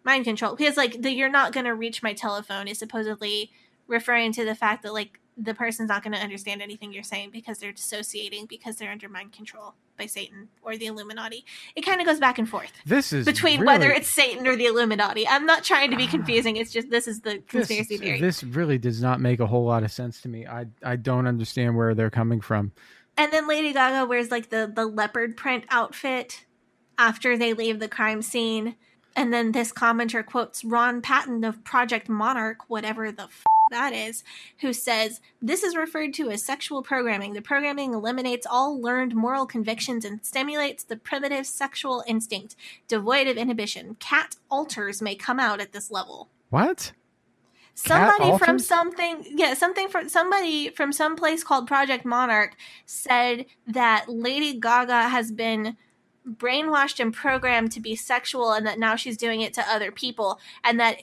mind control. Because, like, the you're not going to reach my telephone is supposedly referring to the fact that, like, the person's not going to understand anything you're saying because they're dissociating because they're under mind control by Satan or the Illuminati. It kind of goes back and forth this? Is between really- whether it's Satan or the Illuminati. I'm not trying to be ah. confusing. It's just this is the this, conspiracy theory. This really does not make a whole lot of sense to me. I I don't understand where they're coming from. and then Lady Gaga wears like the the leopard print outfit after they leave the crime scene. And then this commenter quotes Ron Patton of Project Monarch, whatever the f- that is, who says, This is referred to as sexual programming. The programming eliminates all learned moral convictions and stimulates the primitive sexual instinct, devoid of inhibition. Cat alters may come out at this level. What? somebody from something yeah something from somebody from some place called project monarch said that lady gaga has been brainwashed and programmed to be sexual and that now she's doing it to other people and that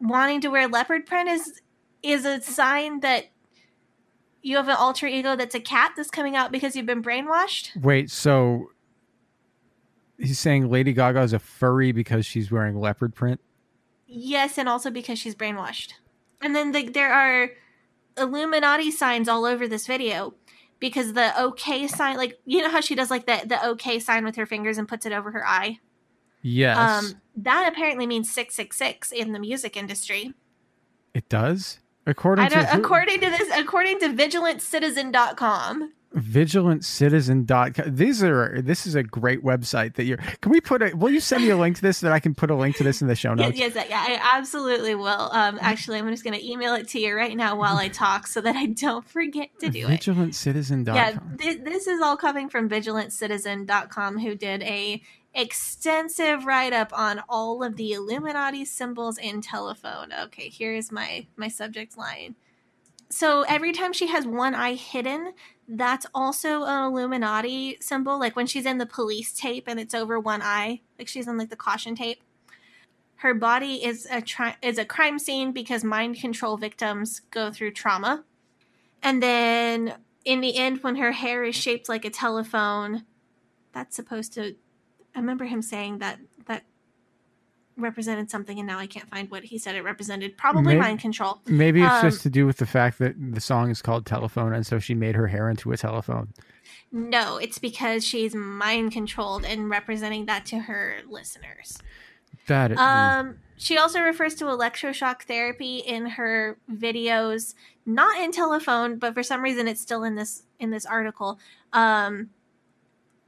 wanting to wear leopard print is is a sign that you have an alter ego that's a cat that's coming out because you've been brainwashed Wait, so he's saying Lady Gaga is a furry because she's wearing leopard print? Yes, and also because she's brainwashed. And then the, there are Illuminati signs all over this video because the okay sign, like you know how she does like the the okay sign with her fingers and puts it over her eye. Yes, Um, that apparently means six six six in the music industry. it does. According to who- according to this, according to VigilantCitizen.com. VigilantCitizen.com. These are this is a great website that you're. Can we put a? Will you send me a link to this that I can put a link to this in the show Yes, [laughs] notes? yes, yeah, I absolutely will. Um, actually, I'm just going to email it to you right now while I talk so that I don't forget to do it. VigilantCitizen.com. yeah th- this is all coming from vigilantcitizen.com who did a extensive write-up on all of the illuminati symbols in telephone. Okay here's my my subject line. So every time she has one eye hidden that's also an illuminati symbol like when she's in the police tape and it's over one eye like she's in like the caution tape. Her body is a tri- is a crime scene because mind control victims go through trauma. And then in the end, when her hair is shaped like a telephone, that's supposed to. I remember him saying that that represented something, and now I can't find what he said it represented. Probably Maybe- mind control. Maybe it's Um, just to do with the fact that the song is called Telephone, and so she made her hair into a telephone. No, it's because she's mind controlled and representing that to her listeners. That is, Um, she also refers to electroshock therapy in her videos, not in telephone, but for some reason it's still in this in this article. Um,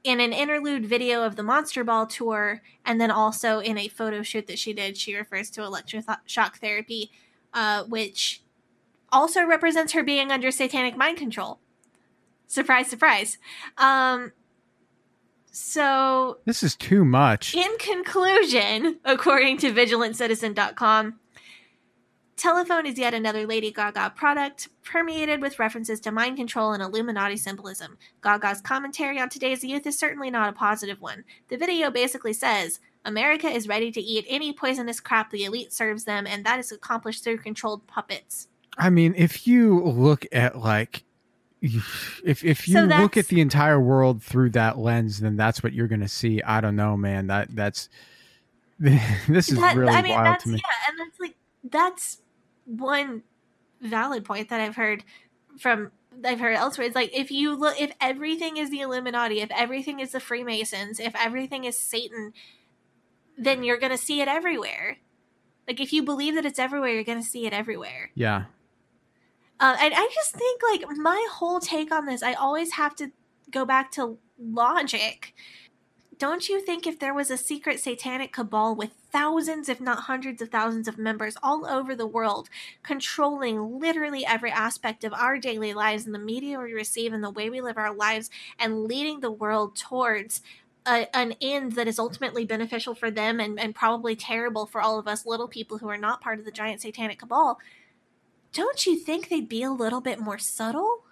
in an interlude video of the Monster Ball tour, and then also in a photo shoot that she did, she refers to electroshock therapy, uh, which also represents her being under satanic mind control. Surprise, surprise. Um, so this is too much. in conclusion, according to VigilantCitizen.com, Telephone is yet another Lady Gaga product, permeated with references to mind control and Illuminati symbolism. Gaga's commentary on today's youth is certainly not a positive one. The video basically says, America is ready to eat any poisonous crap the elite serves them, and that is accomplished through controlled puppets. I mean, if you look at like, if if you So look at the entire world through that lens, then that's what you're going to see. I don't know, man. That that's [laughs] this is That- really I mean, wild that's to me. yeah, and that's like that's one valid point that I've heard from I've heard elsewhere. is like if you look, if everything is the Illuminati, if everything is the Freemasons, if everything is Satan, then you're gonna see it everywhere. Like if you believe that it's everywhere, you're gonna see it everywhere. Yeah. Uh, and I just think like my whole take on this, I always have to go back to logic, don't you think if there was a secret satanic cabal with thousands, if not hundreds of thousands of members all over the world, controlling literally every aspect of our daily lives and the media we receive and the way we live our lives and leading the world towards a, an end that is ultimately beneficial for them and, and probably terrible for all of us little people who are not part of the giant satanic cabal, don't you think they'd be a little bit more subtle?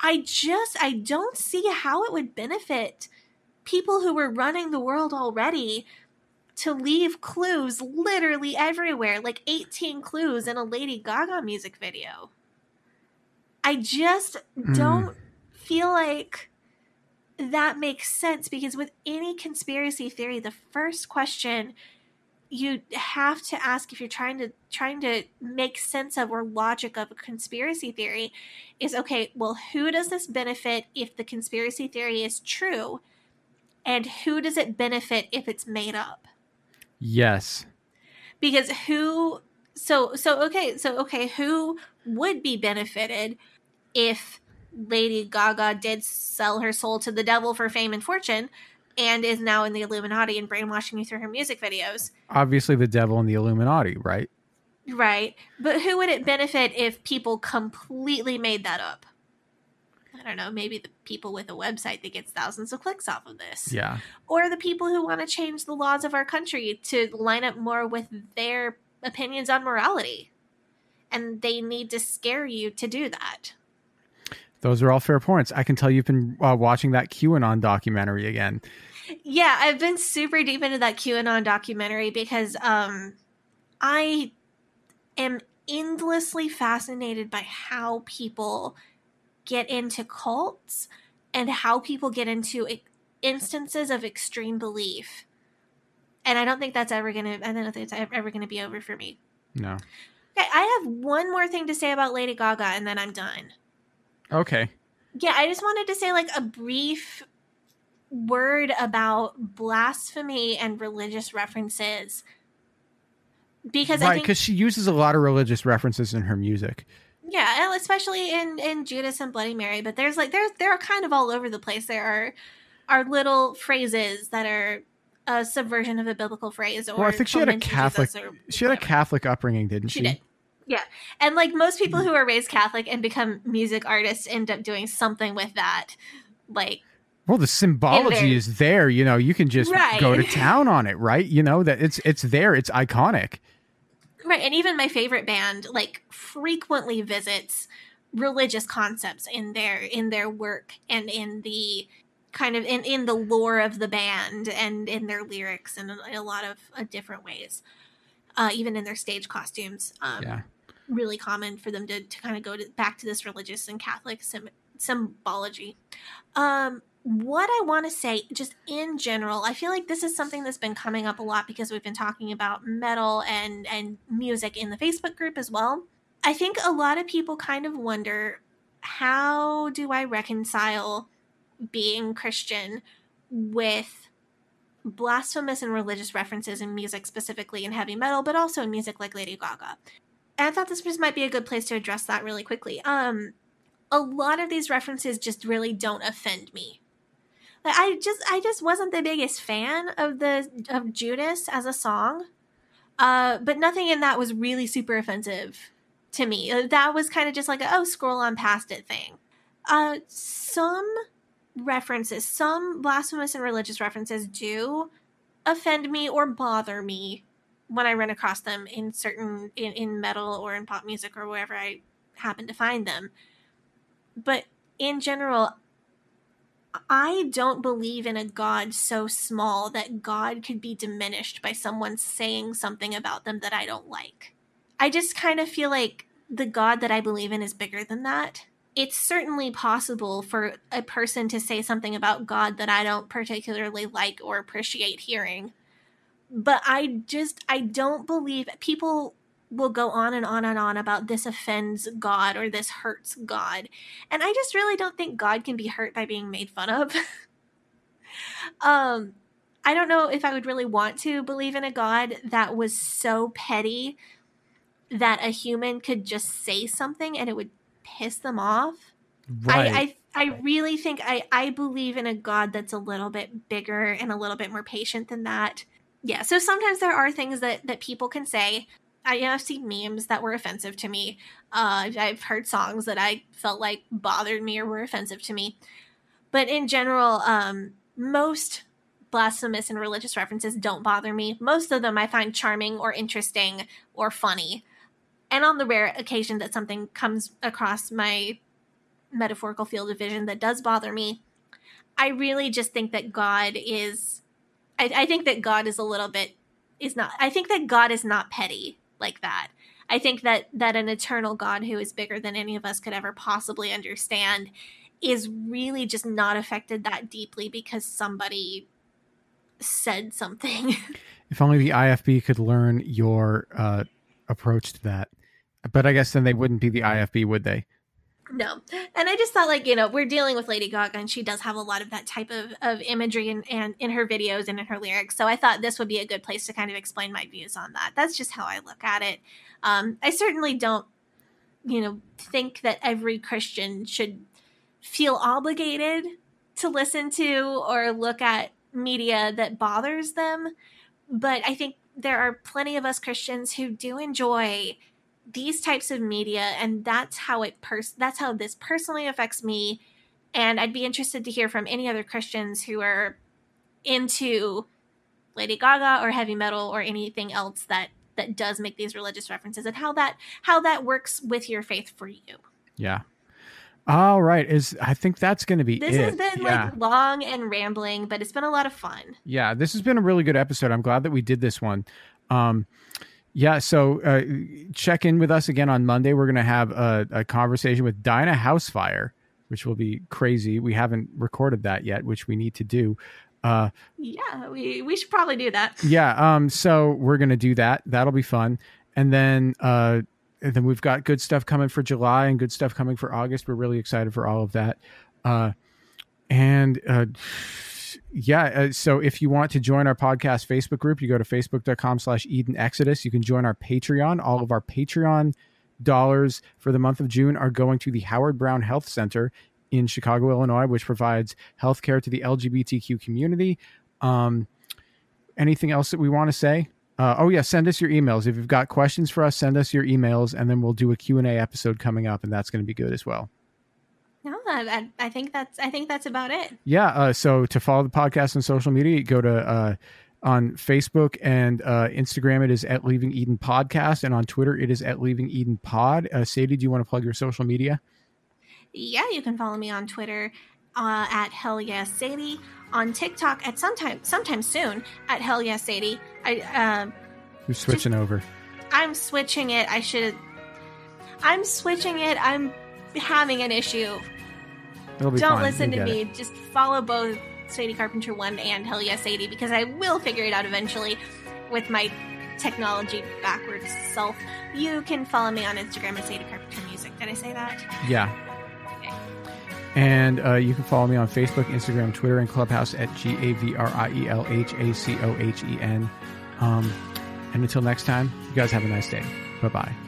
I just, I don't see how it would benefit people who were running the world already to leave clues literally everywhere, like 18 clues in a Lady Gaga music video. I just Mm. don't feel like that makes sense because with any conspiracy theory, the first question you have to ask if you're trying to trying to make sense of or logic of a conspiracy theory is okay, well, who does this benefit if the conspiracy theory is true? And who does it benefit if it's made up? Yes. because who so so okay so okay who would be benefited if lady gaga did sell her soul to the devil for fame and fortune and is now in the illuminati and brainwashing you through her music videos Obviously, the devil and the Illuminati, right? right but who would it benefit if people completely made that up i don't know maybe the people with a website that gets thousands of clicks off of this Yeah. or the people who want to change the laws of our country to line up more with their opinions on morality. And they need to scare you to do that. Those are all fair points. I can tell you've been uh, watching that QAnon documentary again. Yeah, I've been super deep into that QAnon documentary because um I am endlessly fascinated by how people get into cults and how people get into instances of extreme belief. And I don't think that's ever gonna. I don't think it's ever, ever gonna be over for me. No. Okay, I have one more thing to say about Lady Gaga, and then I'm done. Okay. Yeah, I just wanted to say like a brief word about blasphemy and religious references because I right, because she uses a lot of religious references in her music. Yeah, especially in in Judas and Bloody Mary, but there's like there's they're kind of all over the place. There are are little phrases that are a subversion of a biblical phrase, or Well, I think she had a Catholic. She had a Catholic upbringing, didn't She she? did. Yeah. And like most people mm-hmm. who are raised Catholic and become music artists end up doing something with that. Like, Well, the symbology is there. You know, you can just Right. go to town on it, right? You know that it's it's there. It's iconic. Right. And even my favorite band, like, frequently visits religious concepts in their in their work and in the kind of in, in the lore of the band and in their lyrics and in a lot of uh, different ways uh, even in their stage costumes um, Yeah. really common for them to, to kind of go to, back to this religious and Catholic sim- symbology. Um, what I want to say, just in general, I feel like this is something that's been coming up a lot because we've been talking about metal and and music in the Facebook group as well. I think a lot of people kind of wonder how do I reconcile being Christian with blasphemous and religious references in music, specifically in heavy metal, but also in music like Lady Gaga. And I thought this might be a good place to address that really quickly. Um, a lot of these references just really don't offend me. Like, I just I just wasn't the biggest fan of the of Judas as a song. Uh, but nothing in that was really super offensive to me. Uh, That was kind of just like a, oh scroll on past it thing. Uh, some references, some blasphemous and religious references do offend me or bother me when I run across them in certain in, in metal or in pop music or wherever I happen to find them. But in general, I don't believe in a God so small that God could be diminished by someone saying something about them that I don't like. I just kind of feel like the God that I believe in is bigger than that. It's certainly possible for a person to say something about God that I don't particularly like or appreciate hearing. But I just, I don't believe people will go on and on and on about this offends God or this hurts God. And I just really don't think God can be hurt by being made fun of. [laughs] um I don't know if I would really want to believe in a God that was so petty that a human could just say something and it would piss them off. Right. I, I I really think I I believe in a God that's a little bit bigger and a little bit more patient than that. Yeah. So sometimes there are things that that people can say. I I've seen memes that were offensive to me. Uh, I've heard songs that I felt like bothered me or were offensive to me. But in general, um, most blasphemous and religious references don't bother me. Most of them I find charming or interesting or funny. And on the rare occasion that something comes across my metaphorical field of vision that does bother me, I really just think that God is. I, I think that God is a little bit is not. I think that God is not petty like that. I think that that an eternal God who is bigger than any of us could ever possibly understand is really just not affected that deeply because somebody said something. [laughs] if only the IFB could learn your uh, approach to that. But I guess then they wouldn't be the IFB, would they? No. And I just thought like, you know, we're dealing with Lady Gaga and she does have a lot of that type of, of imagery and in, in her videos and in her lyrics. So I thought this would be a good place to kind of explain my views on that. That's just how I look at it. Um, I certainly don't, you know, think that every Christian should feel obligated to listen to or look at media that bothers them. But I think there are plenty of us Christians who do enjoy these types of media and that's how it pers- that's how this personally affects me and I'd be interested to hear from any other Christians who are into Lady Gaga or heavy metal or anything else that that does make these religious references and how that how that works with your faith for you. Yeah. All right. Is I think that's going to be This it. has been yeah. like long and rambling, but it's been a lot of fun. yeah, this has been a really good episode. I'm glad that we did this one. Um, yeah, so uh, check in with us again on Monday. We're going to have a, a conversation with Dinah Housefire, which will be crazy. We haven't recorded that yet, which we need to do. Uh, Yeah, we we should probably do that. yeah, um, so we're going to do that. That'll be fun. And then uh, and then we've got good stuff coming for July and good stuff coming for August. We're really excited for all of that. Uh, and uh, yeah, uh, so if you want to join our podcast Facebook group, you go to facebook.com slash Eden Exodus. You can join our Patreon. All of our Patreon dollars for the month of June are going to the Howard Brown Health Center in Chicago, Illinois, which provides health care to the LGBTQ community. Um, anything else that we want to say? Uh, oh yeah, send us your emails. If you've got questions for us, send us your emails, and then we'll do a Q&A episode coming up, and that's going to be good as well. No, I, I think that's I think that's about it. Yeah. Uh, so to follow the podcast on social media, go to uh, on Facebook and uh, Instagram. It is at Leaving Eden Podcast, and on Twitter it is at Leaving Eden Pod. Uh, Sadie, do you want to plug your social media? Yeah, you can follow me on Twitter uh, at Hell Yes Sadie, on TikTok at sometime sometime soon at Hell Yes Sadie. I You're switching over. I'm switching it. I should. I'm switching it. I'm having an issue. Don't fine. listen You'll to me. it. Just follow both Sadie Carpenter one and Hell Yes Sadie because I will figure it out eventually with my technology backwards self. You can follow me on Instagram at Sadie Carpenter Music. Did I say that? Yeah. And uh, you can follow me on Facebook, Instagram, Twitter, and Clubhouse at G A V R I E L H A C O H E N. Um, and until next time, you guys have a nice day. Bye bye.